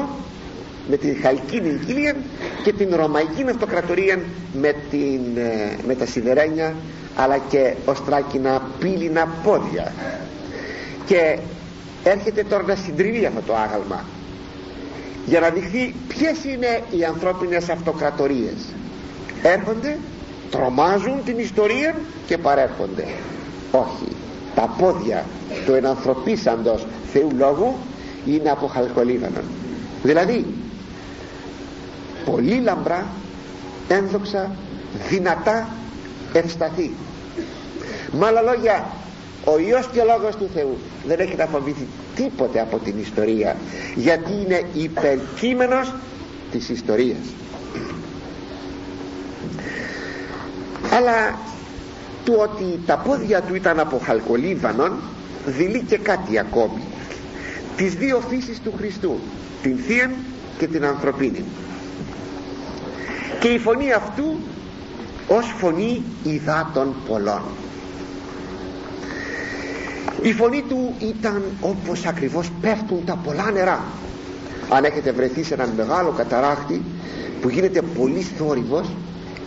με την Χαλκίνη Κίλια και την Ρωμαϊκή αυτοκρατορία με, την, ε, με τα σιδερένια αλλά και οστράκινα πύληνα πόδια. Και έρχεται τώρα να συντριβεί αυτό το άγαλμα για να δειχθεί ποιες είναι οι ανθρώπινες αυτοκρατορίες. Έρχονται τρομάζουν την ιστορία και παρέρχονται. Όχι τα πόδια του ενανθρωπίσαντος Θεού Λόγου είναι από χαλκολίβανον δηλαδή πολύ λαμπρά ένδοξα δυνατά ευσταθή. Με άλλα λόγια ο Υιός και ο Λόγος του Θεού δεν έχει να φοβηθεί τίποτε από την ιστορία γιατί είναι υπερκείμενος της ιστορίας. Αλλά του ότι τα πόδια του ήταν από χαλκολίβανον δηλεί και κάτι ακόμη. Τις δύο φύσεις του Χριστού την Θεία και την ανθρωπίνη. Και η φωνή αυτού ως φωνή υδάτων πολλών. Η φωνή του ήταν όπως ακριβώς πέφτουν τα πολλά νερά. Αν έχετε βρεθεί σε έναν μεγάλο καταράκτη που γίνεται πολύ θόρυβος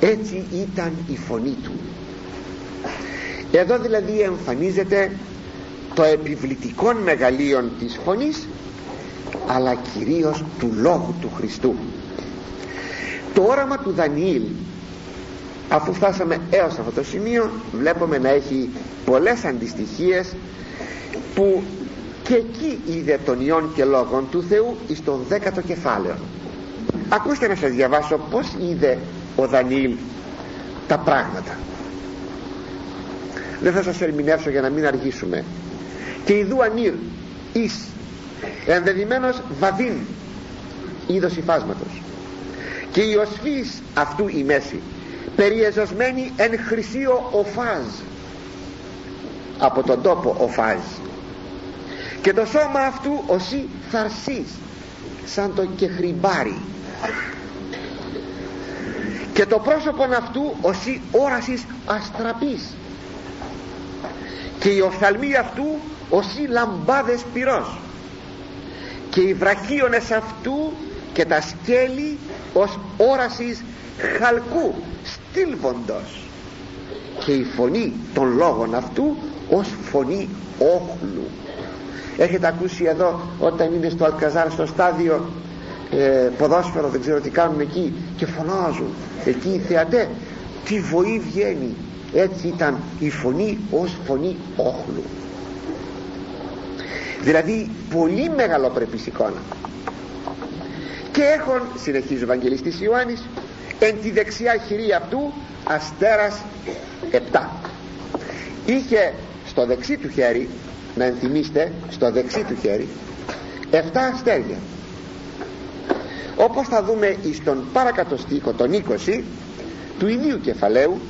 έτσι ήταν η φωνή του εδώ δηλαδή εμφανίζεται το επιβλητικό μεγαλείο της φωνής αλλά κυρίως του Λόγου του Χριστού. Το όραμα του Δανιήλ αφού φτάσαμε έως αυτό το σημείο βλέπουμε να έχει πολλές αντιστοιχίες που και εκεί είδε τον Υιόν και Λόγων του Θεού στον δέκατο κεφάλαιο. Ακούστε να σας διαβάσω πως είδε ο Δανιήλ τα πράγματα δεν θα σας ερμηνεύσω για να μην αργήσουμε. Και ιδού ανήρ εις ενδεδειμένος βαδίν είδος υφάσματος. Και η οσφής αυτού η μέση περιεζωσμένη εν χρυσίο οφάζ από τον τόπο οφάζ. Και το σώμα αυτού οσί θαρσής σαν το κεχρυμπάρι. Και το πρόσωπο αυτού οσί όρασης αστραπής και οι οφθαλμοί αυτού οσί λαμπάδες πυρός. Και οι βραχίονες αυτού και τα σκέλη ως όρασης χαλκού στήλβοντος. Και η φωνή των λόγων αυτού ως φωνή όχλου. Έχετε ακούσει εδώ όταν είναι στο Αλκαζάρ στο στάδιο ε, ποδόσφαιρο δεν ξέρω τι κάνουν εκεί και φωνάζουν. Εκεί οι θεατές τι βοή βγαίνει έτσι ήταν η φωνή ως φωνή όχλου. Δηλαδή πολύ μεγαλοπρεπής εικόνα. Και έχουν συνεχίζει ο Ευαγγελιστής Ιωάννης εν τη δεξιά χειρή αυτού αστέρας επτά είχε στο δεξί του χέρι να ενθυμίστε στο δεξί του χέρι επτά αστέρια. Όπως θα δούμε στον παρακατό στίχο τον 20 του ιδίου κεφαλαίου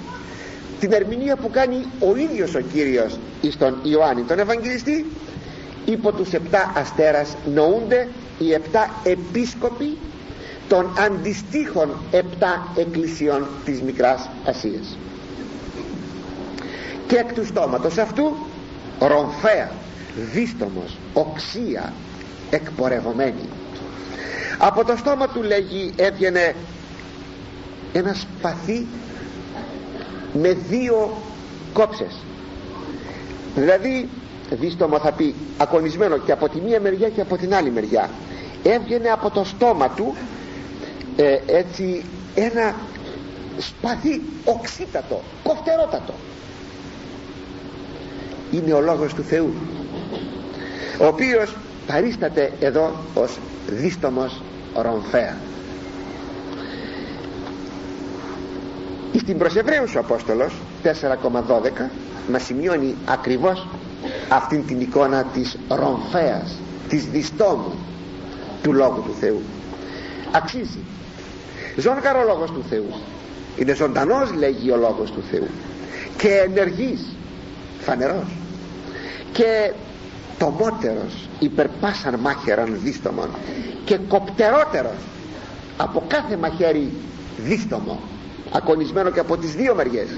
την ερμηνεία που κάνει ο ίδιος ο Κύριος στον Ιωάννη τον Ευαγγελιστή υπό τους επτά αστέρας νοούνται οι επτά επίσκοποι των αντιστοίχων επτά εκκλησιών της Μικράς Ασίας και εκ του στόματος αυτού ρομφαία, δίστομος, οξία εκπορευωμένη. Από το στόμα του λέγει έβγαινε ένας σπαθί με δύο κόψες. Δηλαδή δίστομο θα πει ακονισμένο και από τη μία μεριά και από την άλλη μεριά. Έβγαινε από το στόμα του ε, έτσι ένα σπαθί οξύτατο, κοφτερότατο. Είναι ο λόγος του Θεού ο οποίος παρίσταται εδώ ως δίστομος ρομφέα στην προς Εβραίους ο Απόστολος 4,12 μας σημειώνει ακριβώς αυτήν την εικόνα της ρομφέας της διστόμου του Λόγου του Θεού. Αξίζει. Ζώνκαρο ο Λόγος του Θεού. Είναι ζωντανός λέγει ο Λόγος του Θεού. Και ενεργής φανερός. Και τομότερος υπερπάσαν μάχεραν δίστομον. Και κοπτερότερος από κάθε μαχαίρι δίστομο ακονισμένο και από τις δύο μεριές.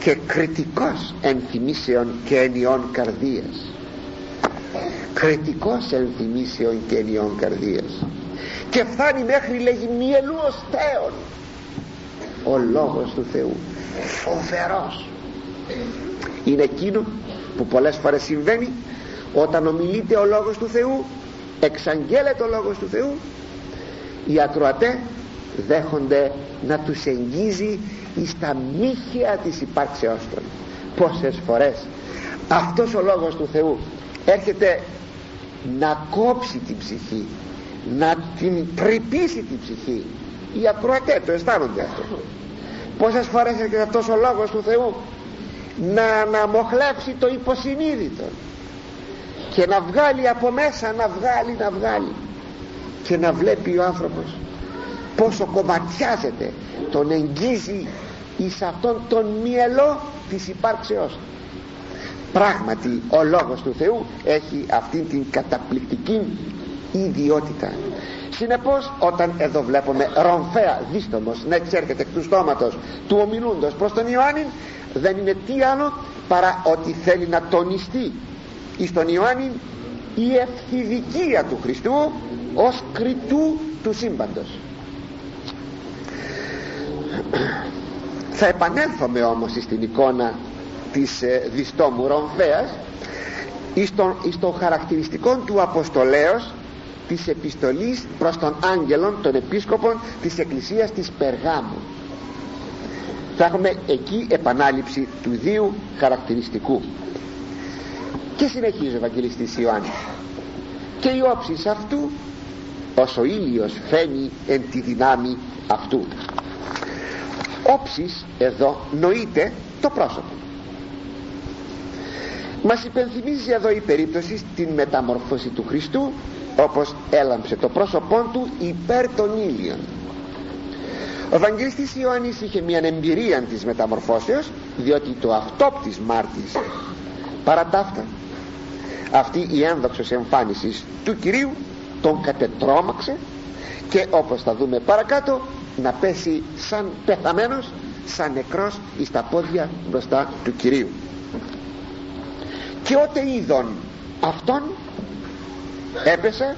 Και κριτικός ενθυμίσεων και ενιών καρδίας. Κριτικός ενθυμίσεων και ενιών καρδίας. Και φτάνει μέχρι λέγει μυελούς θέων ο λόγος του Θεού. Φοβερός. Είναι εκείνο που πολλές φορές συμβαίνει όταν ομιλείται ο λόγος του Θεού εξαγγέλλεται ο λόγος του Θεού οι ακροατές δέχονται να τους εγγίζει εις τα μύχια της υπάρξεώς των. Πόσες φορές. Αυτός ο λόγος του Θεού έρχεται να κόψει την ψυχή να την τρυπήσει την ψυχή. Οι ακροατές το αισθάνονται αυτό. Πόσες φορές έρχεται αυτός ο λόγος του Θεού να αναμοχλεύσει το υποσυνείδητο και να βγάλει από μέσα να βγάλει να βγάλει και να βλέπει ο άνθρωπος πόσο κομματιάζεται τον εγγύζει εις αυτόν τον μυελό της υπάρξεώς. Του πράγματι ο λόγος του Θεού έχει αυτήν την καταπληκτική ιδιότητα. Συνεπώς όταν εδώ βλέπουμε ρομφαία δίστομος να εξέρχεται εκ του στόματος του ομιλούντος προς τον Ιωάννη δεν είναι τι άλλο παρά ότι θέλει να τονιστεί εις τον Ιωάννη η ευθυδικία του Χριστού ως κριτού του σύμπαντος θα επανέλθουμε όμως στην εικόνα της ε, διστόμου ρομφέας εις των, εις χαρακτηριστικών του Αποστολέως της επιστολής προς τον άγγελον των επίσκοπων της εκκλησίας της Περγάμου. Θα έχουμε εκεί επανάληψη του δύο χαρακτηριστικού. Και συνεχίζει ο Ευαγγελιστής Ιωάννης. Και η όψη αυτού ως ο ήλιος φαίνει εν τη δυνάμει αυτού όψης εδώ νοείται το πρόσωπο. Μας υπενθυμίζει εδώ η περίπτωση την μεταμορφώση του Χριστού όπως έλαμψε το πρόσωπό του υπέρ των ήλιων. Ο Ευαγγελιστής Ιωάννης είχε μια εμπειρία της μεταμορφώσεως διότι το αυτόπτης μάρτης παρά ταύτα αυτή η ένδοξος εμφάνισης του Κυρίου τον κατετρώμαξε και όπως θα δούμε παρακάτω να πέσει σαν πεθαμένος σαν νεκρός εις τα πόδια μπροστά του Κυρίου. Και ότε είδον αυτόν έπεσε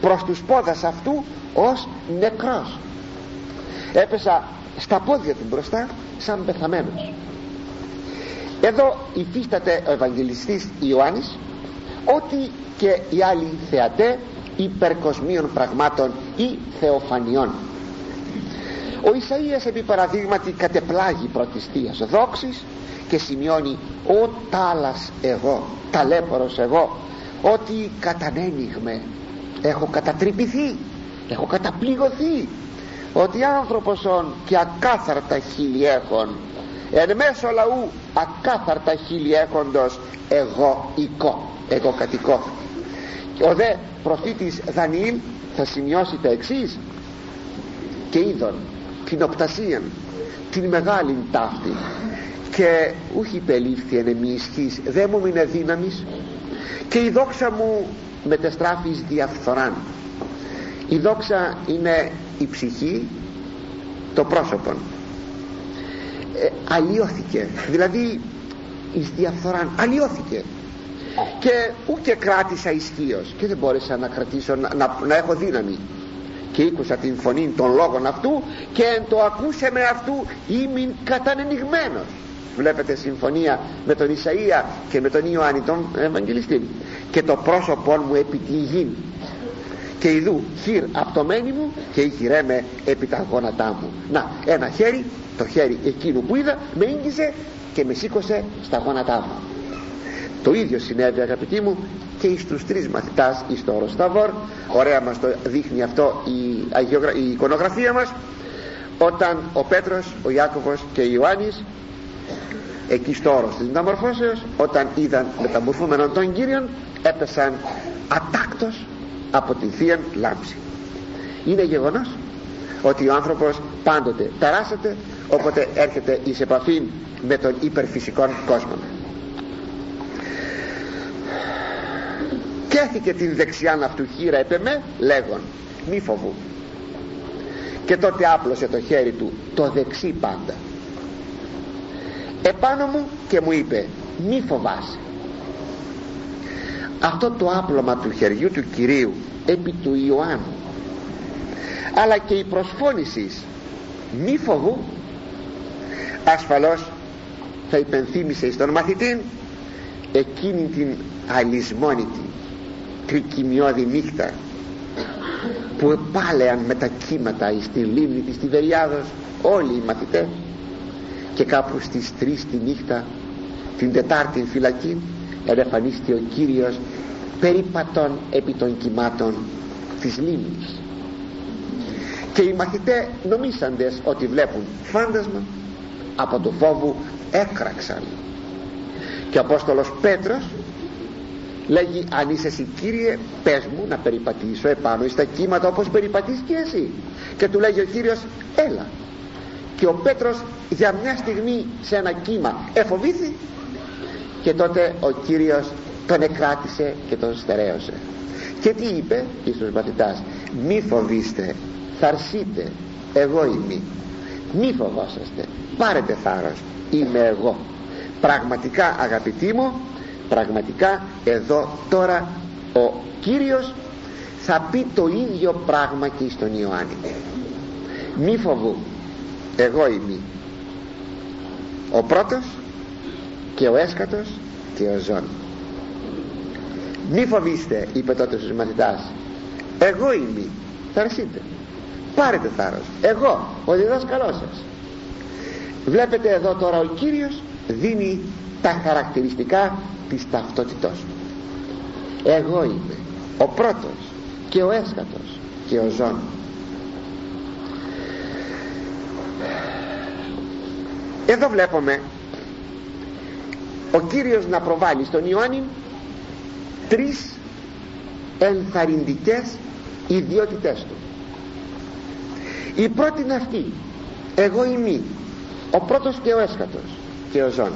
προς τους πόδας αυτού ως νεκρός. Έπεσα στα πόδια του μπροστά σαν πεθαμένος. Εδώ υφίσταται ο Ευαγγελιστής Ιωάννης ότι και οι άλλοι θεατέ υπερκοσμίων πραγμάτων ή θεοφανιών ο Ισαΐας επί παραδείγματι κατεπλάγει πρώτης θείας δόξης και σημειώνει ο τάλας εγώ ταλέπορος εγώ ότι κατανένιγμε έχω κατατρυπηθεί έχω καταπληγωθεί ότι άνθρωπος ον και ακάθαρτα χείλη έχων εν μέσω λαού ακάθαρτα χείλη έχοντος εγώ οικό εγώ κατοικό ο δε προφήτης Δανιήλ θα σημειώσει τα εξής. Και είδον την οπτασία την μεγάλη ταύτη. Και ούχι υπελήφθη εν εμεί ισχύς δεν μου είναι δύναμης και η δόξα μου μετεστράφεις διαφθοράν. Η δόξα είναι η ψυχή το πρόσωπο ε, αλλοιώθηκε. Δηλαδή εις διαφθοράν αλλοιώθηκε. Και ούτε κράτησα ισχύω και δεν μπόρεσα να κρατήσω να, να, να έχω δύναμη και ήκουσα την φωνή των λόγων αυτού και εν το ακούσε με αυτού ήμουν κατανενιγμένος. Βλέπετε συμφωνία με τον Ισαΐα και με τον Ιωάννη τον Ευαγγελιστή. Και το πρόσωπό μου επί τη γη και ειδού χειρ απτωμένη μου και η χειρέμε επί τα γόνατά μου. Να ένα χέρι το χέρι εκείνου που είδα με ίγγιζε και με σήκωσε στα γόνατά μου το ίδιο συνέβη αγαπητοί μου και εις τους τρεις μαθητάς εις το Ροσταβόρ. Ωραία μας το δείχνει αυτό η, η εικονογραφία μας. Όταν ο Πέτρος, ο Ιάκωβος και ο Ιωάννης εκεί στο όρος της μεταμορφώσεως όταν είδαν μεταμορφούμενον τον Κύριον έπεσαν ατάκτος από την Θεία Λάμψη. Είναι γεγονός ότι ο άνθρωπος πάντοτε ταράσσεται όποτε έρχεται εις επαφή με τον υπερφυσικό κόσμο και την δεξιάν αυτού χείρα επεμέ λέγον μη φοβού. Και τότε άπλωσε το χέρι του το δεξί πάντα. Επάνω μου και μου είπε μη φοβάσαι. Αυτό το άπλωμα του χεριού του Κυρίου επί του Ιωάννου. Αλλά και η προσφώνηση μη φοβού. Ασφαλώς θα υπενθύμησε στον μαθητή εκείνη την αλυσμόνητη τρικυμιώδη νύχτα που επάλεαν με τα κύματα στη λίμνη της Τιβεριάδος όλοι οι μαθητές και κάπου στις τρεις τη νύχτα την Τετάρτη φυλακή ερεφανίστη ο Κύριος περίπατον επί των κυμάτων της λίμνης. Και οι μαθητές νομίσαντες ότι βλέπουν φάντασμα από το φόβο έκραξαν. Και ο Απόστολος Πέτρος λέγει αν είσαι εσύ Κύριε πες μου να περιπατήσω επάνω στα κύματα όπως περιπατείς και εσύ και του λέγει ο Κύριος έλα και ο Πέτρος για μια στιγμή σε ένα κύμα εφοβήθη. Και τότε ο Κύριος τον εκράτησε και τον στερέωσε. Και τι είπε στους μαθητάς μη φοβήστε θαρσείτε εγώ είμαι. Μη φοβόσαστε πάρετε θάρρος είμαι εγώ. Πραγματικά αγαπητοί μου πραγματικά εδώ τώρα ο Κύριος θα πει το ίδιο πράγμα και στον Ιωάννη. Μη φοβού εγώ είμαι. Ο πρώτος και ο έσκατος και ο ζών μη φοβήστε είπε τότε στους μαθητάς. Εγώ είμαι. Θαρσείτε. Πάρετε θάρρος. Εγώ ο διδάσκαλός σας. Βλέπετε εδώ τώρα ο Κύριος δίνει τα χαρακτηριστικά της ταυτότητός. Του εγώ είμαι ο πρώτος και ο έσκατος και ο ζών εδώ βλέπουμε ο Κύριος να προβάλλει στον Ιωάννη τρεις ενθαρρυντικές ιδιότητές του. Η πρώτη είναι αυτή. Εγώ είμαι ο πρώτος και ο έσκατος και ο ζών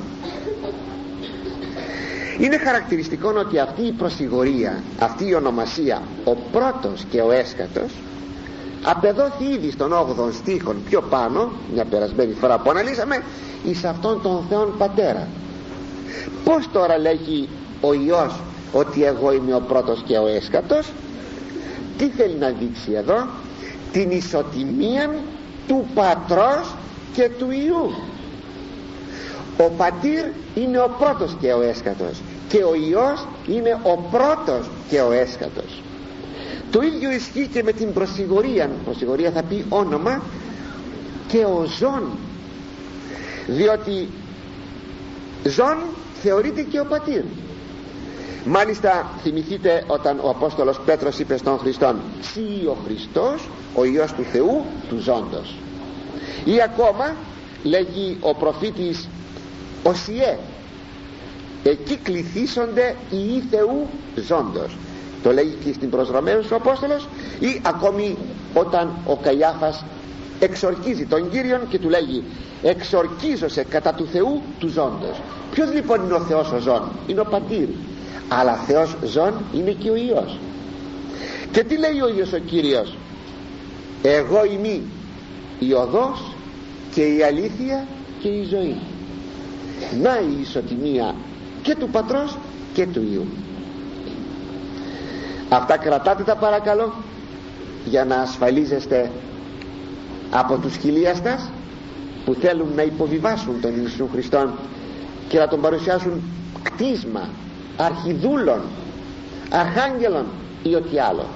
είναι χαρακτηριστικό ότι αυτή η προσιγορία αυτή η ονομασία ο πρώτος και ο έσκατος απεδόθη ήδη στον 8ο στίχον πιο πάνω μια περασμένη φορά που αναλύσαμε εις αυτόν τον Θεόν Πατέρα. Πως τώρα λέγει ο Υιός ότι εγώ είμαι ο πρώτος και ο έσκατος τι θέλει να δείξει εδώ; Την ισοτιμία του πατρός και του Υιού ο πατήρ είναι ο πρώτος και ο έσκατος και ο Υιός είναι ο πρώτος και ο έσκατος το ίδιο ισχύει και με την προσιγορία προσιγορία θα πει όνομα και ο ζών διότι ζών θεωρείται και ο πατήρ. Μάλιστα θυμηθείτε όταν ο Απόστολος Πέτρος είπε στον Χριστόν «Σύ ο Χριστός ο Υιός του Θεού του ζώντος» ή ακόμα λέγει ο προφήτης «Οσιέ» εκεί κληθήσονται οι Θεού ζώντος. Το λέγει και στην προς ο Απόστολος ή ακόμη όταν ο Καϊάφας εξορκίζει τον Κύριον και του λέγει εξορκίζωσε κατά του Θεού του ζώντος ποιος λοιπόν είναι ο Θεός ο ζών; Είναι ο πατήρ. Αλλά Θεός ζών είναι και ο Υιός. Και τι λέει ο Υιός ο Κύριος; Εγώ είμαι η οδός και η αλήθεια και η ζωή να η ισοτιμία και του πατρός και του Υιού αυτά κρατάτε τα παρακαλώ για να ασφαλίζεστε από τους χιλίαστας που θέλουν να υποβιβάσουν τον Ιησού Χριστόν και να τον παρουσιάσουν κτίσμα αρχιδούλων αρχάγγελων ή ό,τι άλλο.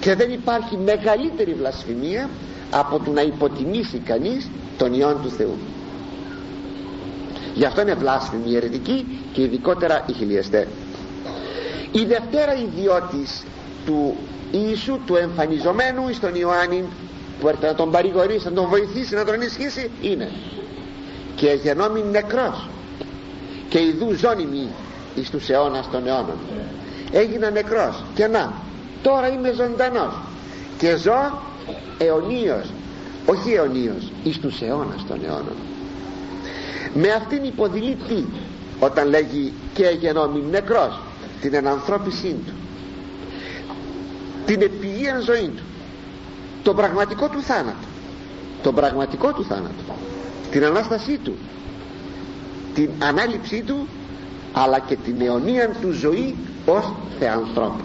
Και δεν υπάρχει μεγαλύτερη βλασφημία από το να υποτιμήσει κανείς τον Υιόν του Θεού γι' αυτό είναι βλάσφημη η αιρετική και ειδικότερα η χιλιαστέ η δευτέρα ιδιώτης του Ιησού του εμφανιζομένου στον Ιωάννη που έρθει να τον παρηγορήσει, να τον βοηθήσει, να τον ενισχύσει είναι και γενόμη νεκρός και ιδού ζώνημη εις τους αιώνας των αιώνων. Έγινα νεκρός και να τώρα είμαι ζωντανός και ζω αιωνίως όχι αιωνίως εις τους αιώνας των αιώνων με αυτήν υποδηλεί τι όταν λέγει και γενόμη νεκρός την ενανθρώπισή του την επιγεία ζωή του τον πραγματικό του θάνατο τον πραγματικό του θάνατο την Ανάστασή του την ανάληψή του αλλά και την αιωνία του ζωή ως θεανθρώπου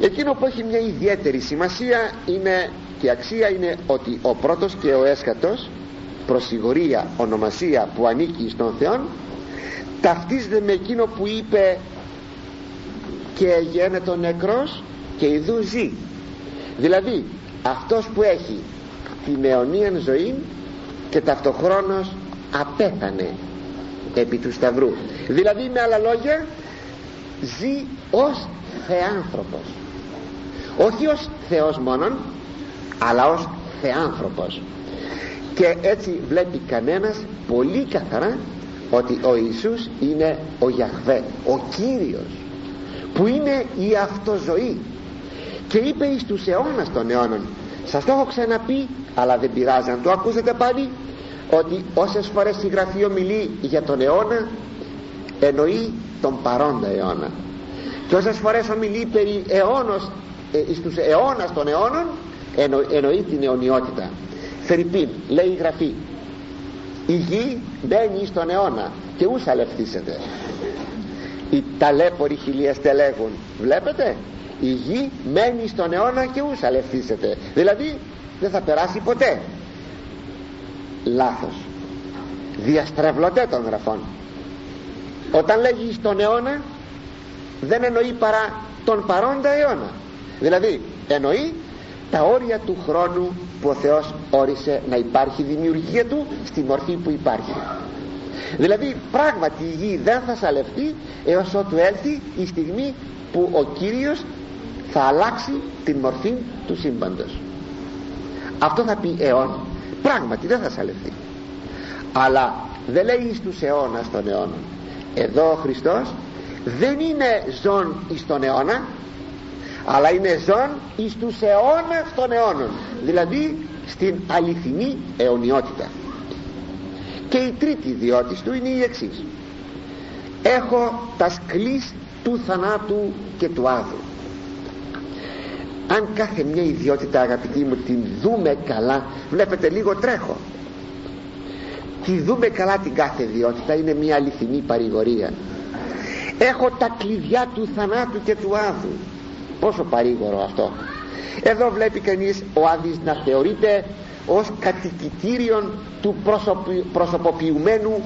εκείνο που έχει μια ιδιαίτερη σημασία είναι και αξία είναι ότι ο πρώτος και ο έσχατος προσιγορία ονομασία που ανήκει στον Θεό ταυτίζεται με εκείνο που είπε και γένετο νεκρός και ιδού ζει δηλαδή αυτός που έχει την αιωνία ζωή και ταυτοχρόνως απέθανε επί του Σταυρού. Δηλαδή με άλλα λόγια ζει ως θεάνθρωπος. Όχι ως Θεός μόνον αλλά ως θεάνθρωπος και έτσι βλέπει κανένας πολύ καθαρά ότι ο Ιησούς είναι ο Γιαχβέ ο Κύριος που είναι η αυτοζωή. Και είπε εις τους αιώνας των αιώνων σας το έχω ξαναπεί αλλά δεν πειράζει αν το ακούσετε πάλι ότι όσες φορές η Γραφή ομιλεί για τον αιώνα εννοεί τον παρόντα αιώνα. Και όσες φορές ομιλεί περί αιώνος ε, στους αιώνας των αιώνων εννο, εννοεί την αιωνιότητα Φερρυπίν λέει η Γραφή. Η γη μπαίνει στον αιώνα και ούς αλευθύσετε οι ταλέποροι χιλιαστέ λέγουν βλέπετε; Η γη μένει στον αιώνα και ούς αλευθύσετε δηλαδή δεν θα περάσει ποτέ. Λάθος. Διαστρεβλωτέ των γραφών. Όταν λέγει στον αιώνα δεν εννοεί παρά τον παρόντα αιώνα. Δηλαδή εννοεί τα όρια του χρόνου που ο Θεός όρισε να υπάρχει δημιουργία του στη μορφή που υπάρχει. Δηλαδή πράγματι η γη δεν θα σαλευτεί έως ότου έλθει η στιγμή που ο Κύριος θα αλλάξει την μορφή του σύμπαντος. Αυτό θα πει αιών πράγματι δεν θα σαλευτεί. Αλλά δεν λέει στους αιώνας των αιώνων εδώ ο Χριστός δεν είναι ζών εις τον αιώνα αλλά είναι ζών εις τους αιώνας των αιώνων. Δηλαδή στην αληθινή αιωνιότητα. Και η τρίτη ιδιότητα του είναι η εξής. Έχω τα σκλής του θανάτου και του άδου. Αν κάθε μια ιδιότητα αγαπητοί μου την δούμε καλά βλέπετε λίγο τρέχω. Τη δούμε καλά την κάθε ιδιότητα είναι μια αληθινή παρηγορία. Έχω τα κλειδιά του θανάτου και του άδου πόσο παρήγορο αυτό. Εδώ βλέπει κανείς ο Άδης να θεωρείται ως κατοικητήριον του προσωποποιημένου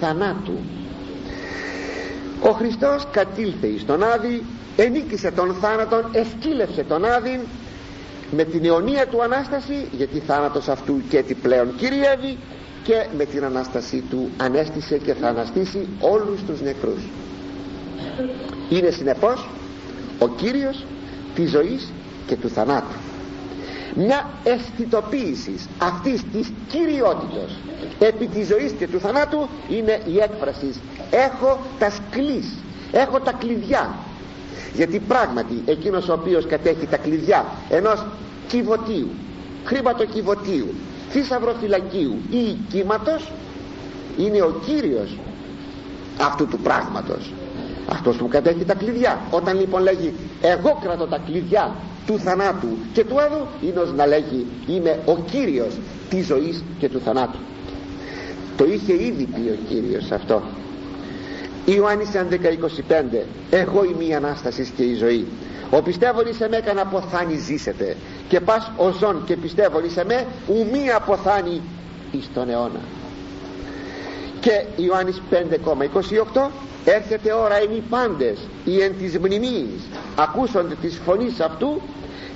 θανάτου. Ο Χριστός κατήλθε εις τον Άδη ενίκησε τον θάνατον εσκύλευσε τον Άδη με την αιωνία του Ανάσταση γιατί θάνατος αυτού και τι πλέον κυριεύει και με την Ανάστασή του ανέστησε και θα αναστήσει όλους τους νεκρούς. Είναι συνεπώς ο Κύριος της ζωής και του θανάτου. Μια αισθητοποίηση αυτής της κυριότητος επί της ζωής και του θανάτου είναι η έκφραση έχω τα σκλής έχω τα κλειδιά γιατί πράγματι εκείνος ο οποίος κατέχει τα κλειδιά ενός κυβωτίου χρηματοκιβωτίου θησαυροφυλακίου ή κύματος είναι ο Κύριος αυτού του πράγματος αυτός που κατέχει τα κλειδιά. Όταν λοιπόν λέγει εγώ κρατώ τα κλειδιά του θανάτου και του άδου είναι ως να λέγει είμαι ο Κύριος της ζωής και του θανάτου το είχε ήδη πει ο Κύριος αυτό. Ιωάννης 11.25 εγώ είμαι η Ανάστασης και η ζωή. Ο πιστεύων σε με έκανα αποθάνει ζήσετε. Και πας ο ζών και πιστεύων σε με ουμή αποθάνει εις τον αιώνα και Ιωάννης 5,28 έρχεται ώρα εν οι πάντες οι εν της μνημείς. Ακούσονται της φωνής αυτού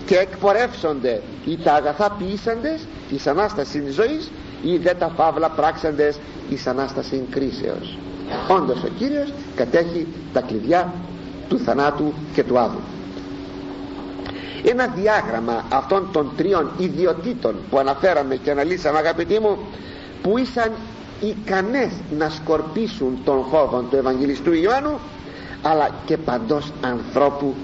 και εκπορεύσονται οι τα αγαθά ποιήσαντες εις Ανάστασης ζωής ή δε τα φαύλα πράξαντες εις Ανάστασης κρίσεως. Όντως ο Κύριος κατέχει τα κλειδιά του θανάτου και του άδου. Ένα διάγραμμα αυτών των τριών ιδιωτήτων που αναφέραμε και αναλύσαμε αγαπητοί μου που ήσαν ικανές να σκορπίσουν τον φόβο του Ευαγγελιστού Ιωάννου αλλά και παντός ανθρώπου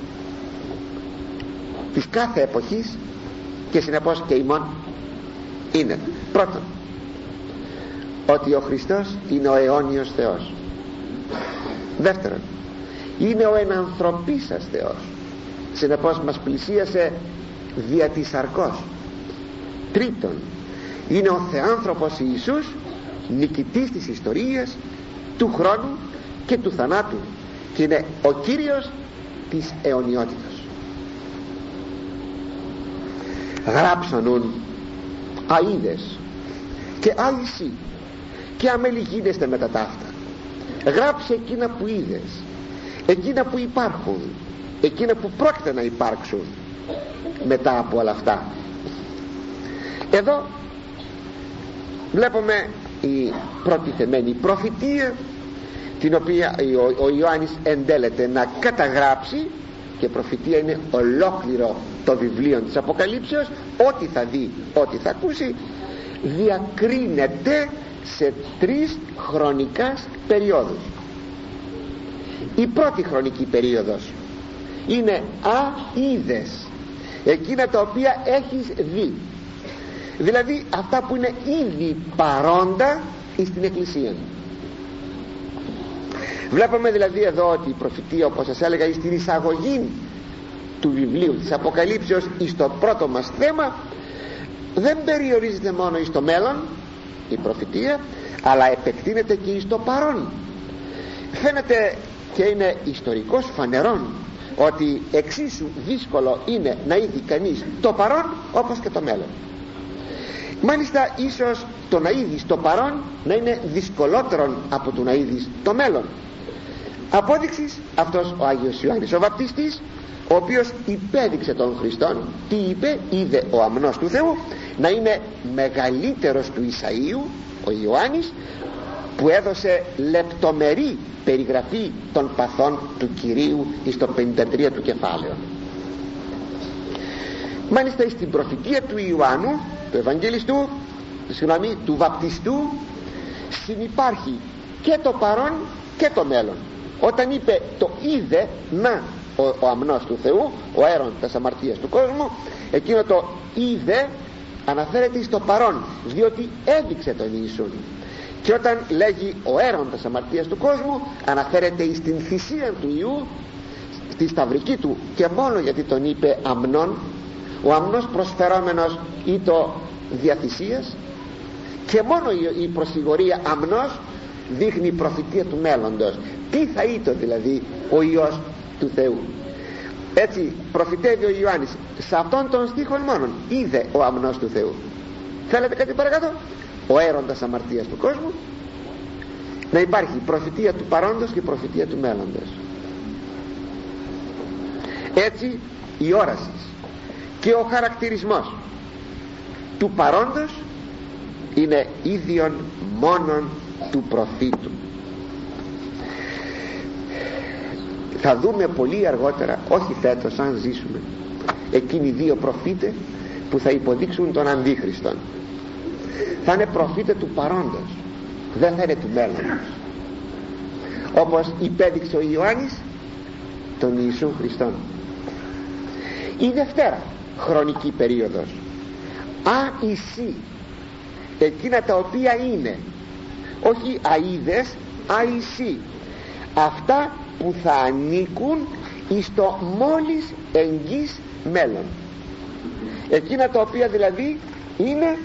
της κάθε εποχής και συνεπώς και ημών είναι. Πρώτον ότι ο Χριστός είναι ο αιώνιος Θεός. Δεύτερον είναι ο ενανθρωπίσας Θεός. Συνεπώς μας πλησίασε δια της αρκός. Τρίτον είναι ο Θεάνθρωπος Ιησούς νικητής της ιστορίας του χρόνου και του θανάτου και είναι ο Κύριος της αιωνιότητας. Γράψανουν αίδες και άισι και αμελιγίνεστε με τα ταύτα. Γράψε εκείνα που είδες εκείνα που υπάρχουν εκείνα που πρόκειται να υπάρξουν μετά από όλα αυτά. Εδώ βλέπουμε η πρώτη θεμένη προφητεία την οποία ο, ο Ιωάννης εντέλεται να καταγράψει και προφητεία είναι ολόκληρο το βιβλίο της Αποκαλύψεως ό,τι θα δει, ό,τι θα ακούσει διακρίνεται σε τρεις χρονικά περιόδους. Η πρώτη χρονική περίοδος είναι αίδες εκείνα τα οποία έχεις δει δηλαδή αυτά που είναι ήδη παρόντα στην Εκκλησία. Βλέπουμε δηλαδή εδώ ότι η προφητεία όπως σας έλεγα στην εισαγωγή του βιβλίου της Αποκαλύψεως στο πρώτο μας θέμα δεν περιορίζεται μόνο στο μέλλον η προφητεία αλλά επεκτείνεται και στο παρόν. Φαίνεται και είναι ιστορικός φανερόν ότι εξίσου δύσκολο είναι να είδει κανείς το παρόν όπως και το μέλλον μάλιστα ίσως το να είδεις το παρόν να είναι δυσκολότερο από το να είδεις το μέλλον. Απόδειξης αυτός ο Άγιος Ιωάννης ο Βαπτιστής ο οποίος υπέδειξε τον Χριστόν. Τι είπε; Είδε ο αμνός του Θεού να είναι μεγαλύτερος του Ισαΐου ο Ιωάννης που έδωσε λεπτομερή περιγραφή των παθών του Κυρίου στο 53 του κεφάλαιο μάλιστα στην προφητεία του Ιωάννου του Ευαγγελιστού συγγνώμη, του βαπτιστού συνυπάρχει και το παρόν και το μέλλον. Όταν είπε το είδε να ο, ο αμνός του Θεού ο έρωτας αμαρτίας του κόσμου εκείνο το είδε αναφέρεται στο παρόν διότι έδειξε τον Ιησούν. Και όταν λέγει ο έρωτας αμαρτίας του κόσμου αναφέρεται στην θυσία του Ιού στη σταυρική του και μόνο γιατί τον είπε αμνών ο αμνός προσφερόμενος ή το διαθυσίας και μόνο η προσιγωρία αμνός δείχνει η προφητεία του μέλλοντος. Τι θα ήταν δηλαδή ο Υιός του Θεού. Έτσι προφητεύει ο Ιωάννης. Σε αυτόν τον στίχο μόνο είδε ο αμνός του Θεού. Θέλετε κάτι παρακάτω; Ο έρωτας αμαρτίας του κόσμου. Να υπάρχει προφητεία του παρόντος και προφητεία του μέλλοντος. Έτσι η όρασης και ο χαρακτηρισμός του παρόντος είναι ίδιον μόνον του προφήτου. Θα δούμε πολύ αργότερα όχι φέτος αν ζήσουμε εκείνοι οι δύο προφήτες που θα υποδείξουν τον Αντίχριστον. Θα είναι προφήτε του παρόντος δεν θα είναι του μέλλοντος. Όπως υπέδειξε ο Ιωάννης τον Ιησού Χριστόν. Η Δευτέρα χρονική περίοδος. Α ισί εκείνα τα οποία είναι. Όχι αίδες α ισί αυτά που θα ανήκουν εις το μόλις εγγύς μέλλον. Εκείνα τα οποία δηλαδή είναι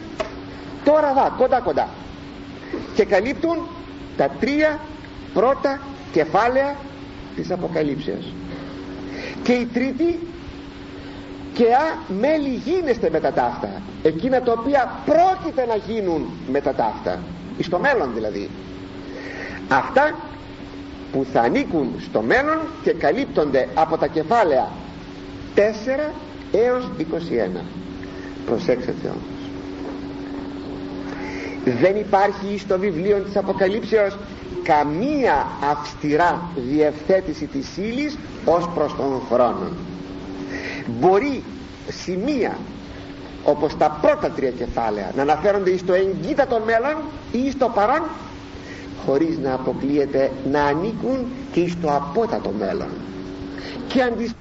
τώρα δα κοντά κοντά. Και καλύπτουν τα τρία πρώτα κεφάλαια της Αποκαλύψεως. Και η τρίτη και α μέλη γίνεστε με τα ταύτα εκείνα τα οποία πρόκειται να γίνουν με τα ταύτα στο μέλλον δηλαδή. Αυτά που θα ανήκουν στο μέλλον και καλύπτονται από τα κεφάλαια 4 έως 21 προσέξτε όμως δεν υπάρχει στο βιβλίο της Αποκαλύψεως καμία αυστηρά διευθέτηση της ύλης ως προς τον χρόνο μπορεί σημεία όπως τα πρώτα τρία κεφάλαια να αναφέρονται στο εγκύτατο μέλλον ή στο παρόν χωρίς να αποκλείεται να ανήκουν και στο απότατο μέλλον. Και αντιστοιχεία